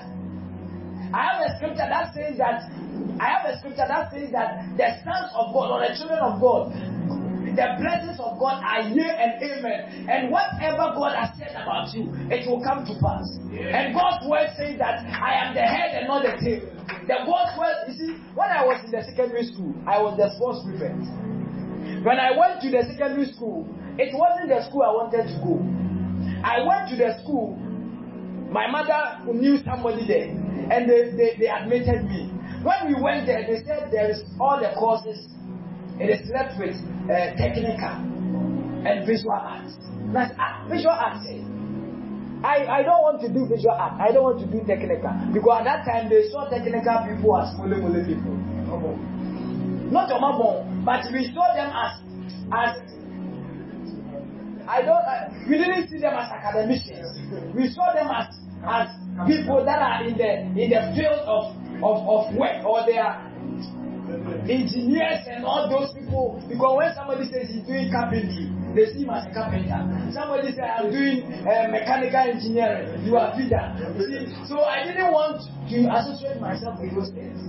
I have a scripture that says that I have a scripture that says that the sons of God or the children of God the blessings of God are yea and amen. And whatever God has said about you, it will come to pass. Yeah. And God's word says that I am the head and not the tail. The God's word, you see, when I was in the secondary school, I was the sports prefect. When I went to the secondary school, it wasn't the school I wanted to go. I went to the school, my mother knew somebody there, and they, they, they admitted me. When we went there, they said there is all the courses it is left with uh, technical and visual arts. That's uh, visual arts. Eh? I, I don't want to do visual art. I don't want to do technical. Because at that time they saw technical people as mole mole people. Not Omabon, but we saw them as as I don't uh, we didn't see them as academicians. We saw them as as people that are in the in the field of of, of work or they are engineers and all those people. Because when somebody says he's doing carpentry they see him as a carpenter. Somebody say i'm doing uh, mechanical engineering you are feeder. See so i didn't want to associate myself with those things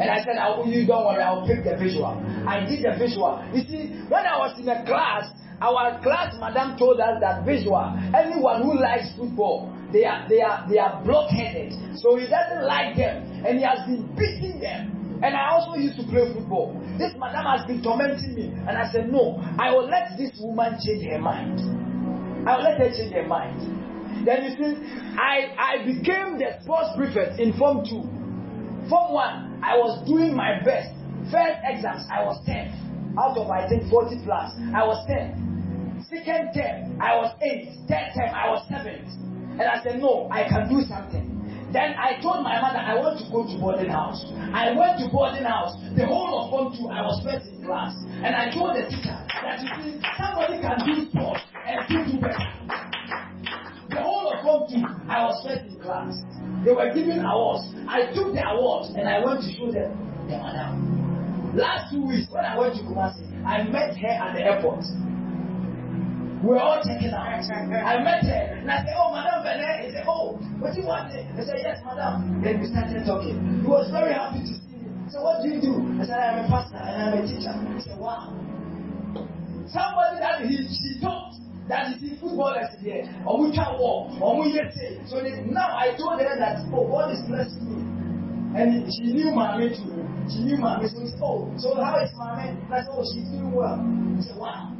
and i said I, will, you don't worry i'll pick the visual i did the visual you see when i was in a class our class madam told us that visual anyone who likes football they are they are they are blockheaded so he doesn't like them and he has been beating them and I also used to play football. This madam has been tormenting me. And I said, No, I will let this woman change her mind. I will let her change her mind. Then you see, I, I became the sports prefect in Form 2. Form 1, I was doing my best. First exams, I was 10. Out of, I think, 40 plus, I was 10. Second term, I was 8. Third term, I was 7. And I said, No, I can do something. Then I told my mother I want to go to boarding house. I went to boarding house. The whole of form two, I was first in class. And I told the teacher that you see, somebody can do sports and do better. The whole of form two, I was first in class. They were giving awards. I took the awards and I went to show them the madam. Last two weeks, when I went to Kumasi, I met her at the airport. We're all taking out. I met her and I said, Oh, Madam Benet. He said, Oh, what do you want? I said, Yes, Madam. Then we started talking. He was very happy to see me. I said, What do you do? I said, I'm a pastor and I'm a teacher. He said, Wow. Somebody that he, she taught that is in footballers here, or we can walk, or we get say. So they, now I told her that, Oh, God is blessing me. And she knew my mate too. She knew my mate. So, said, oh, so how is my mate? I said, oh, she's doing well. I said, wow.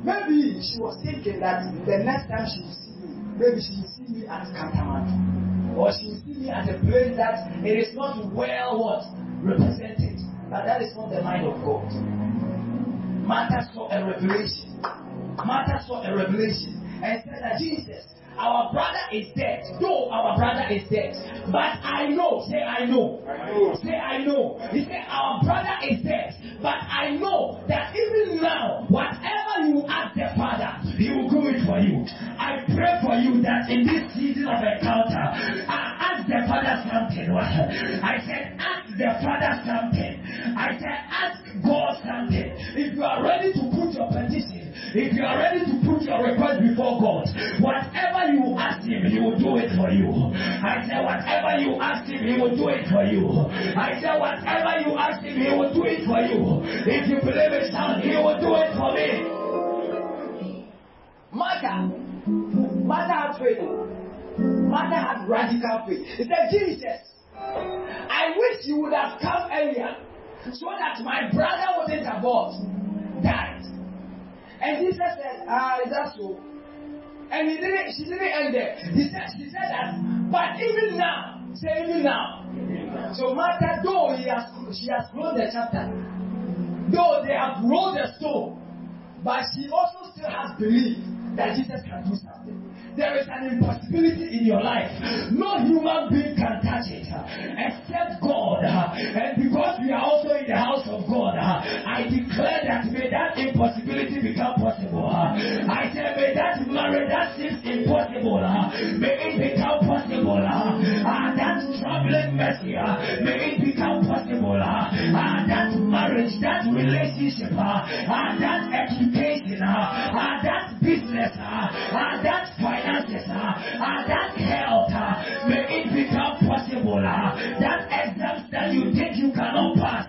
Maybe she was thinking that the next time she see me, maybe she see me at Katamatu. Or she see me at a place that it is not well what represented. But that is not the mind of God. Matters for a revelation. Matters for a revelation. And said that Jesus our brother is dead. No, our brother is dead. But I know. Say I know. I know. Say I know. He said our brother is dead. But I know that even now, whatever you ask the Father, He will do it for you. I pray for you that in this season of encounter, I ask the Father something. [laughs] I said, ask the Father something. I said, ask God something. If you are ready to put your petition, if you are ready to put your request before God, whatever you ask Him, He will do it for you. I said, whatever you ask Him, He will do it for you. I said, whatever you ask Him, He will do it for you. If you believe it, sound, He will do it for me. Martha, Martha had faith. Martha had radical faith. He said, Jesus, I wish you would have come earlier so that my brother wouldn't have? Died. And Jesus said, Ah, is that so? And he didn't, she didn't end there. He said, she said that, but even now, say even now. So Martha, though he has, she has closed the chapter, though they have rolled the stone, but she also still has belief that Jesus can do something. There is an impossibility in your life. No human being can touch it uh, except God. uh, And because we are also in the house of God, uh, I declare that may that impossibility become possible. I say, may that marriage that seems impossible, may it become possible. that traveling mercy, may it become possible. Ah, that marriage, that relationship, ah, that education, ah, that business, ah, that finances, ah, that health, may it become possible. That exams that you think you cannot pass,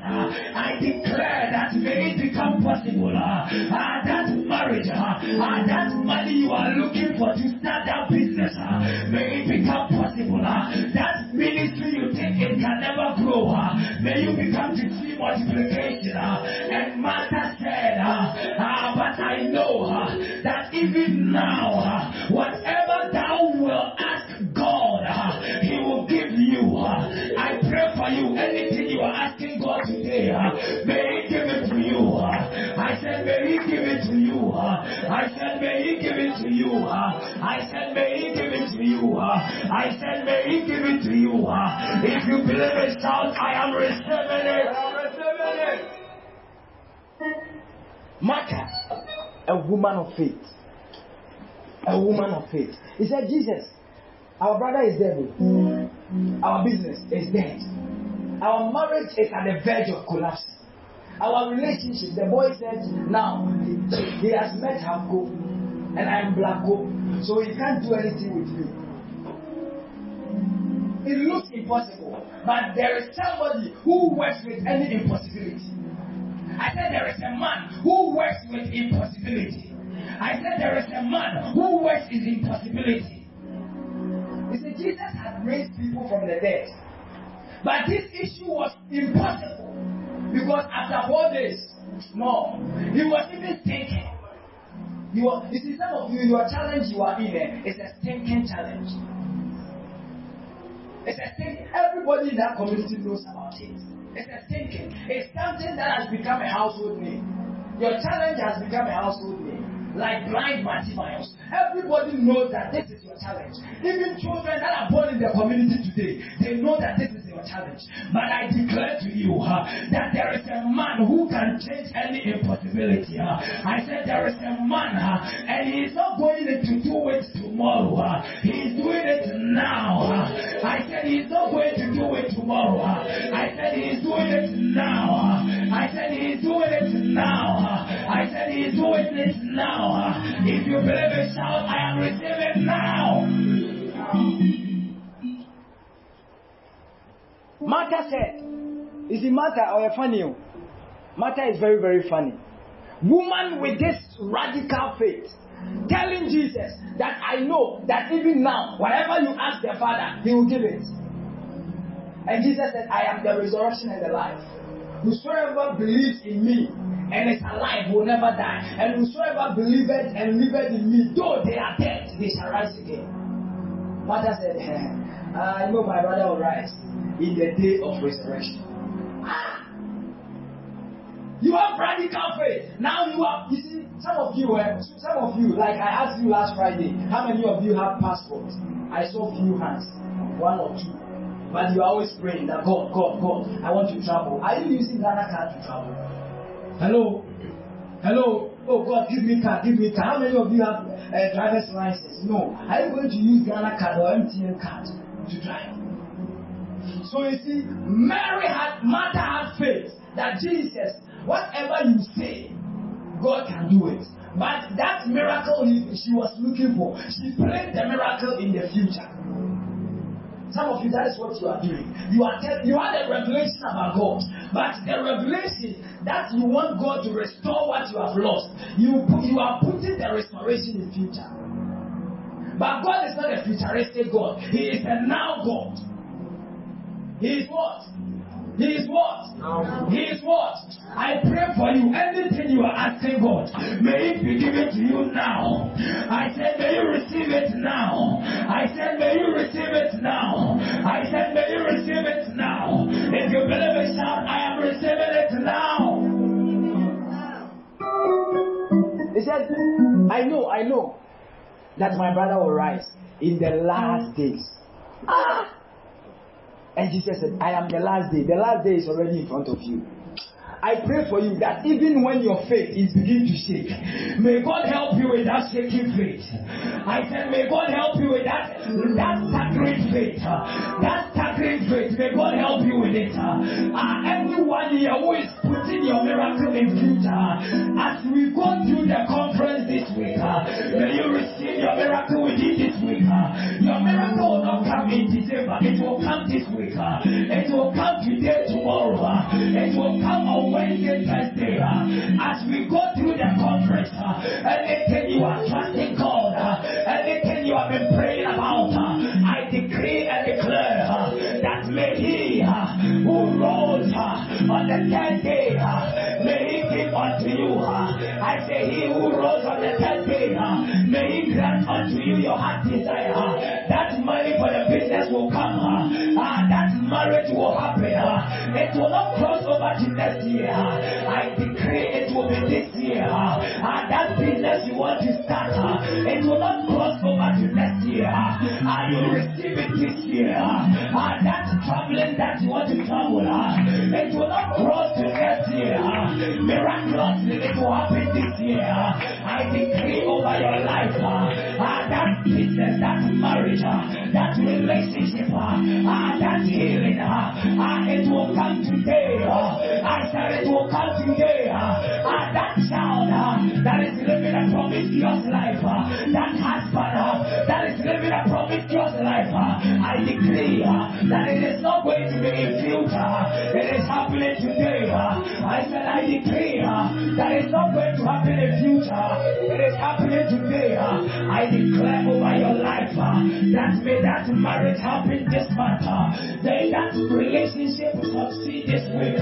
it become possible. uh. Ah, that marriage, uh, ah, that money you are looking for to start that business, uh, may it become possible. uh. That ministry you think it can never grow, uh, may you become to see multiplication. uh. And Martha said, uh, ah, but I know uh, that even now, uh, whatever thou will ask God, uh, He will give you. uh. I pray for you. Anything you are asking God today, may He give it to you. I said, may He give it to you. I said, may He give it to you. I said, may He give it to you. I said, may He give it to you. If you believe it, shout, I am receiving it. Martha, a woman of faith. A woman of faith. He said, Jesus, our brother is dead. Our business is dead. Our marriage is at the verge of collapse. Our relationship, the boy said, now he has met Hamko and I am Blacko, so he can't do anything with me. It looks impossible, but there is somebody who works with any impossibility. I said there is a man who works with impossibility. I said there is a man who works with impossibility. You see, Jesus had raised people from the dead. But this issue was impossible. Because after four days, no, he was even thinking. You, are, you some of you, your challenge you are in there is a thinking challenge. It's a thing. Everybody in that community knows about it. It's a thinking. It's something that has become a household name. Your challenge has become a household name. Like blind Bartimaeus. Everybody knows that this is your challenge. Even children that are born in the community today, they know that this is challenge. But I declare to you uh, that there is a man who can change any impossibility. uh. I said there is a man uh, and he is not going to do it tomorrow. uh. He is doing it now. uh. I said he is not going to do it tomorrow. uh. I said he is doing it now. uh. I said he is doing it now. uh. I said he is doing it now. uh. If you believe it, shout, I am receiving now. Martha said, Is it Martha or a funny? oh? Martha is very, very funny. Woman with this radical faith, telling Jesus that I know that even now, whatever you ask the Father, He will give it. And Jesus said, I am the resurrection and the life. Whosoever believes in me and is alive will never die. And whosoever believeth and liveth in me, though they are dead, they shall rise again. Martha said, [laughs] I know my brother will rise in the day of resurrection. You have radical faith. Now you have, you see, some of you, eh, some of you, like I asked you last Friday, how many of you have passports? I saw few hands, one or two. But you are always praying that God, God, God, I want to travel. Are you using Ghana card to travel? Hello? Hello? Oh God, give me car, give me car. How many of you have a driver's license? No. Are you going to use Ghana card or MTN card to drive? So you see, Mary had Martha had faith that Jesus, whatever you say, God can do it. But that miracle he- she was looking for, she prayed the miracle in the future. Some of you, that is what you are doing. You are tell, you had a revelation about God, but the revelation that you want God to restore what you have lost, you put, you are putting the restoration in the future. But God is not a futuristic God. He is a now God. He is what? He is what? He is what? I pray for you. Anything you are asking God, may it be given to you now. I said, may you receive it now. I said, may you receive it now. I said, may you receive it now. If you believe it, shout, I am receiving it now. He said, I know, I know that my brother will rise in the last days. Ah! And Jesus said, I am the last day. The last day is already in front of you. I pray for you that even when your faith is beginning to shake, may God help you with that shaking faith. I said, may God help you with that that staggering faith, that staggering faith. May God help you with it. Uh, everyone here who is putting your miracle in future, as we go through the conference this week, uh, may you receive your miracle within this week. Uh, your miracle will not come in December; it will come this week. Uh, it will come today, tomorrow. Uh, it will come on Wednesday, Thursday. As we go through the conference, uh, anything you are trusting God, uh, anything you have been praying about, uh, I decree and declare that may He who rose on the third day, may He give unto you. I say, He who rose on the third grant unto you your heart desire. That money for the business will come. Uh, uh, that marriage will happen. Uh, it will not cross over to next year. Uh, I decree it will be this year. Uh, uh, that business you want to start, uh, it will not cross over to next year. Uh, uh, you receive it this year. Uh, uh, that traveling that you want to travel, uh, it will not cross to next year. Uh, miraculously, it will happen uh, that relationship, uh, uh, that healing, uh, it will come today. Uh, I said it will come today. Uh, uh, that child uh, that is living a promiscuous life, uh, that husband uh, that is living a promiscuous life, uh, I decree uh, that it is not going to be in future. It is happening today. Uh, I said I decree uh, that it's not going to happen in future. It is happening today. Uh, I declare over your life uh, that may that marriage happen this. Uh, may that relationship succeed this week.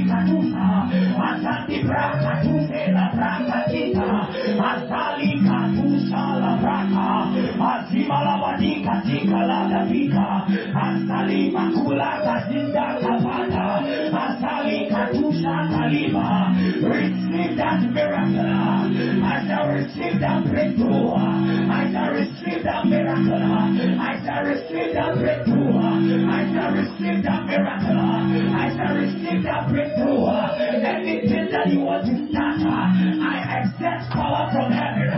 Katusa, Asati Brakatuse La Brakatita, Asali Katusa La Braka, Azima La Tika La Asali Makula Kapata, Asali Katusa Kaliba, receive that miracle. I shall receive that breakthrough. I shall receive that miracle. I shall receive that breakthrough. I shall receive that miracle. I shall receive that breakthrough. Anything that you want to start, I accept power from heaven.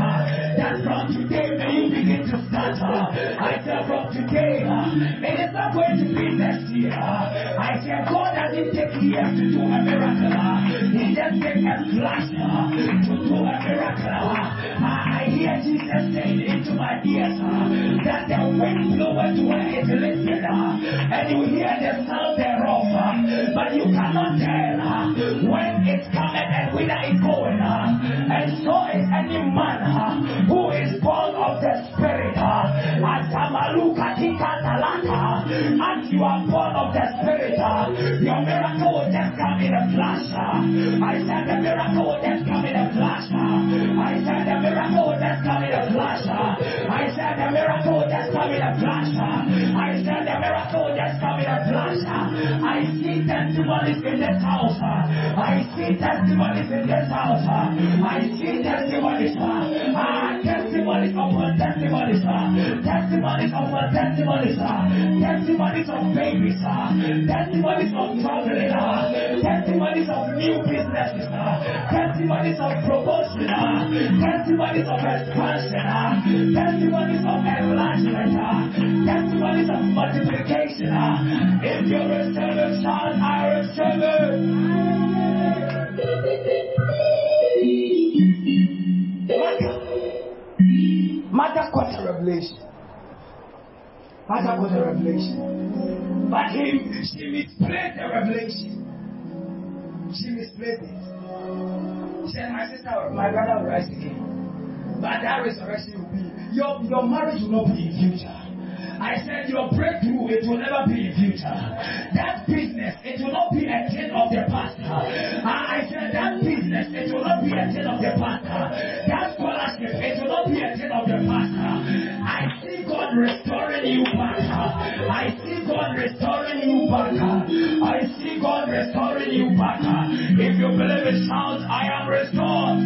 That from today may you begin to start. I said from today, it is not going to be next year. I said God doesn't take years to do a miracle. He just takes a flash to do a miracle. I hear Jesus saying into my ears that the wind bloweth where it listeth, and you hear the sound thereof, but you cannot tell Uh, when it's coming and whither it's going. Uh, and so is any man uh, who is born of the Spirit. Talaka. As you are born of the Spirit, your miracle will just come in a flash. I said the miracle will just come in a flash. I said the miracle will just come in a flash. I said the miracle will just come in a flash. I said the miracle see testimonies in this house. I see testimonies in this house. I see testimonies. Ah, testimonies upon testimonies. Testimonies upon testimonies. Testimonies of babies. Testimonies of traveling. Testimonies of new businesses. Testimonies of promotion. Testimonies of expansion. Testimonies of enlargement. Testimonies of multiplication. If you're a servant, Martha got a revelation. Martha got a revelation. But him, she misplaced the revelation. She misplaced it. She said, My sister, my brother will rise again. But that resurrection will be, your, your marriage will not be in future. I said your breakthrough, it will never be in future. That business, it will not be a thing of the past. I said that business, it will not be a thing of the past. That scholarship, it will not be a thing of the past. I see God restoring you back. I see God restoring you back. I see God restoring you back. If you believe it, shout, I am restored.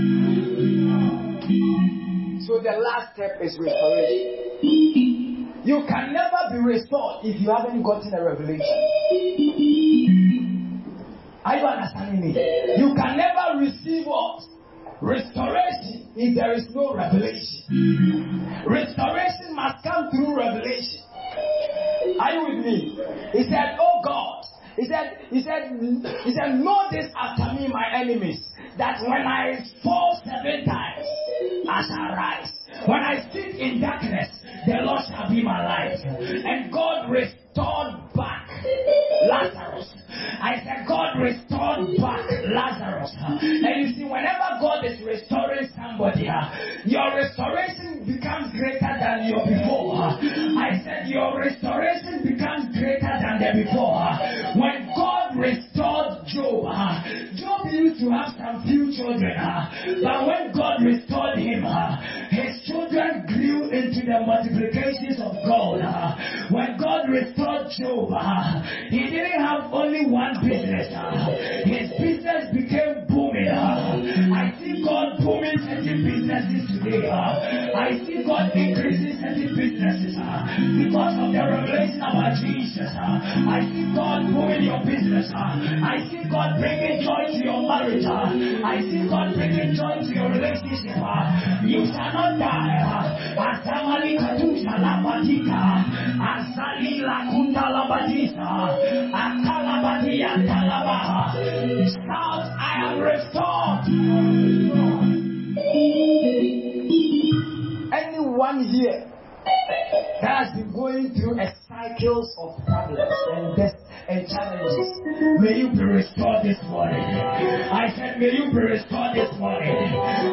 So the last step is restoration. You can never be restored if you haven't gotten a revelation. Are you understanding me? You can never receive what? Restoration if there is no revelation. Restoration must come through revelation. Are you with me? He said, Oh God. He said, he said, he said, know this after me, my enemies, that when I fall seven times, I shall rise. When I sit in darkness, the Lord my light. And God restored he didn't have only one business. His because of the revelation about Jesus. Uh, I see God booming your business. Uh, I see God bringing joy to your marriage. Uh, I see God bringing joy to your relationship. You shall not die. Asamali katusha labatika. Asali lakunda labadisa. Akalabadia talabaha. Shout, I am restored. Anyone here that has been going through a cycles of problems and death and challenges, may you be restored this morning. I said, may you be restored this morning.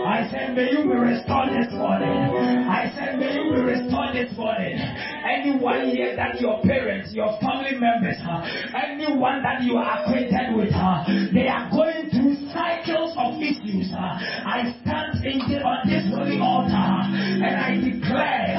I said, may you be restored this morning. I said, may you be restored this morning. Anyone here that your parents, your family members, uh, anyone that you are acquainted with, uh, they are going through cycles of issues. Uh, I stand in the, on this holy altar and I declare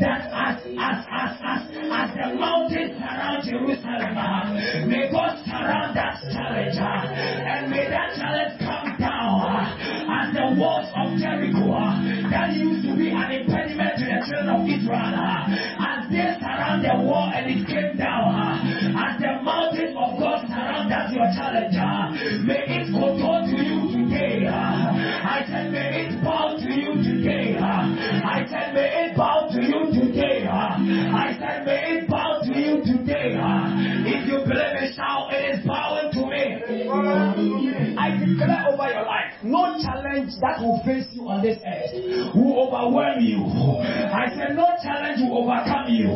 that as as as as as the mountains surround Jerusalem, uh, may God surround that challenge uh, and may that challenge come down uh, as the walls of Jericho that used to be an impediment to the children of Israel as they surround the wall and it came down as the mountains of God surround that your challenge may it go challenge that will face you on this earth will overwhelm you. I said no challenge will overcome you.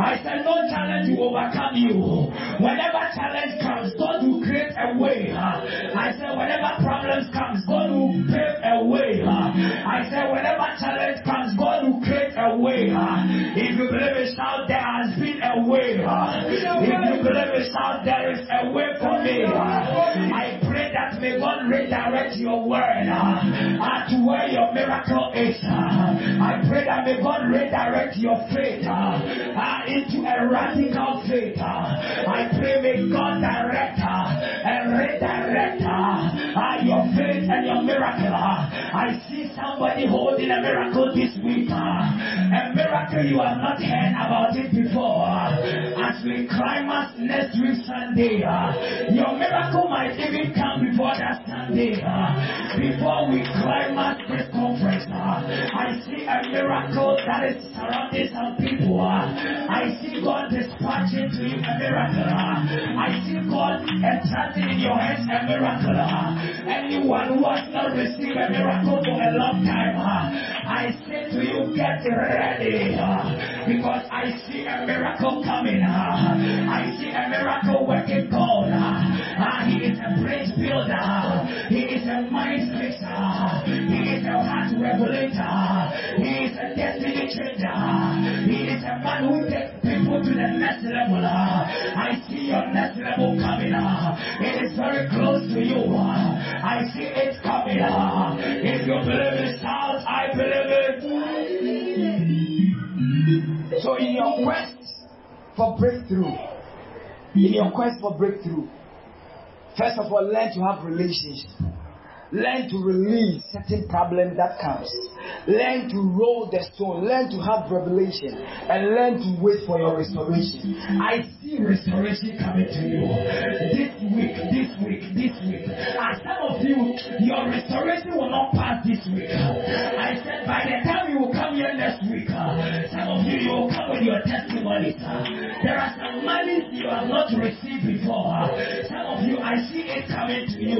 I said no challenge will overcome you. Whenever challenge comes God will create a way. I said whenever problems comes God will pave a way. I said whenever challenge comes God will create a way. If you believe it shout there has been a way. If you believe it shout there is a way for me. I pray that may God redirect your word uh, to where your miracle is. I pray that may God redirect your faith uh, into a radical faith. I pray may God direct uh, and redirect uh, your faith and your miracle. I see somebody holding a miracle this week. A miracle you have not heard about it before. As we climax next week Sunday, your miracle might even come before that Sunday. Before we climax this conference, I see a miracle that is surrounding some people. Uh, I see God dispatching to you a miracle. Uh, I see God entrusting in your hands a miracle. Uh, anyone who has not received a miracle for a long time, I say to you, get ready. Because I see a miracle coming. I see a miracle working God. He is bridge builder. He is a mind fixer. He is a heart regulator. He is a destiny changer. He is a man who takes people to the next level. I see your next level coming. It is very close to you. I see it coming. If you believe it, shout, I believe it. So in your quest for breakthrough, in your quest for breakthrough, first of all, learn to have relationships. Learn to release certain problem that comes. Learn to roll the stone. Learn to have revelation. And learn to wait for your restoration. I see restoration coming to you. This week, this week, this week. And some of you, your restoration will not pass this week. I said by the time you will come here next week, some of you, you will come with your testimonies. There are some monies you have not received before. Some of you, I see it coming to you.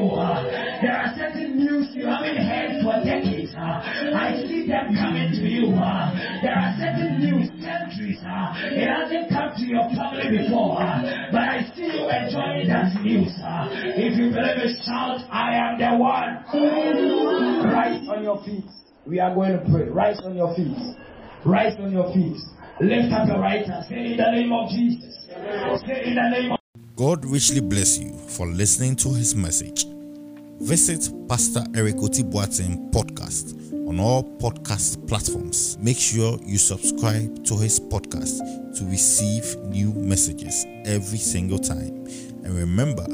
There are certain news you haven't heard for decades. I see them coming to you. There are certain news centuries. Uh, it hasn't come to your family before, but I see you enjoying that news. If you believe it, shout, I am the one. Rise on your feet. We are going to pray. Rise on your feet. Rise on your feet. Lift up your right hand. Say in the name of Jesus. Say in the name of God richly bless you for listening to his message. Visit Pastor Eric Otibuatin podcast on all podcast platforms. Make sure you subscribe to his podcast to receive new messages every single time. And remember,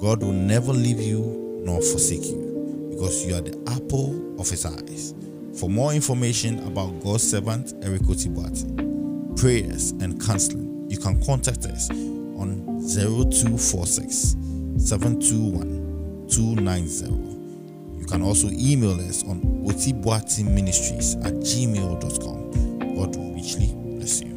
God will never leave you nor forsake you because you are the apple of his eyes. For more information about God's servant Eric Otibuatin, prayers and counseling, you can contact us on 0246 721 290. You can also email us on otibuatiministries at gmail.com. God richly bless you.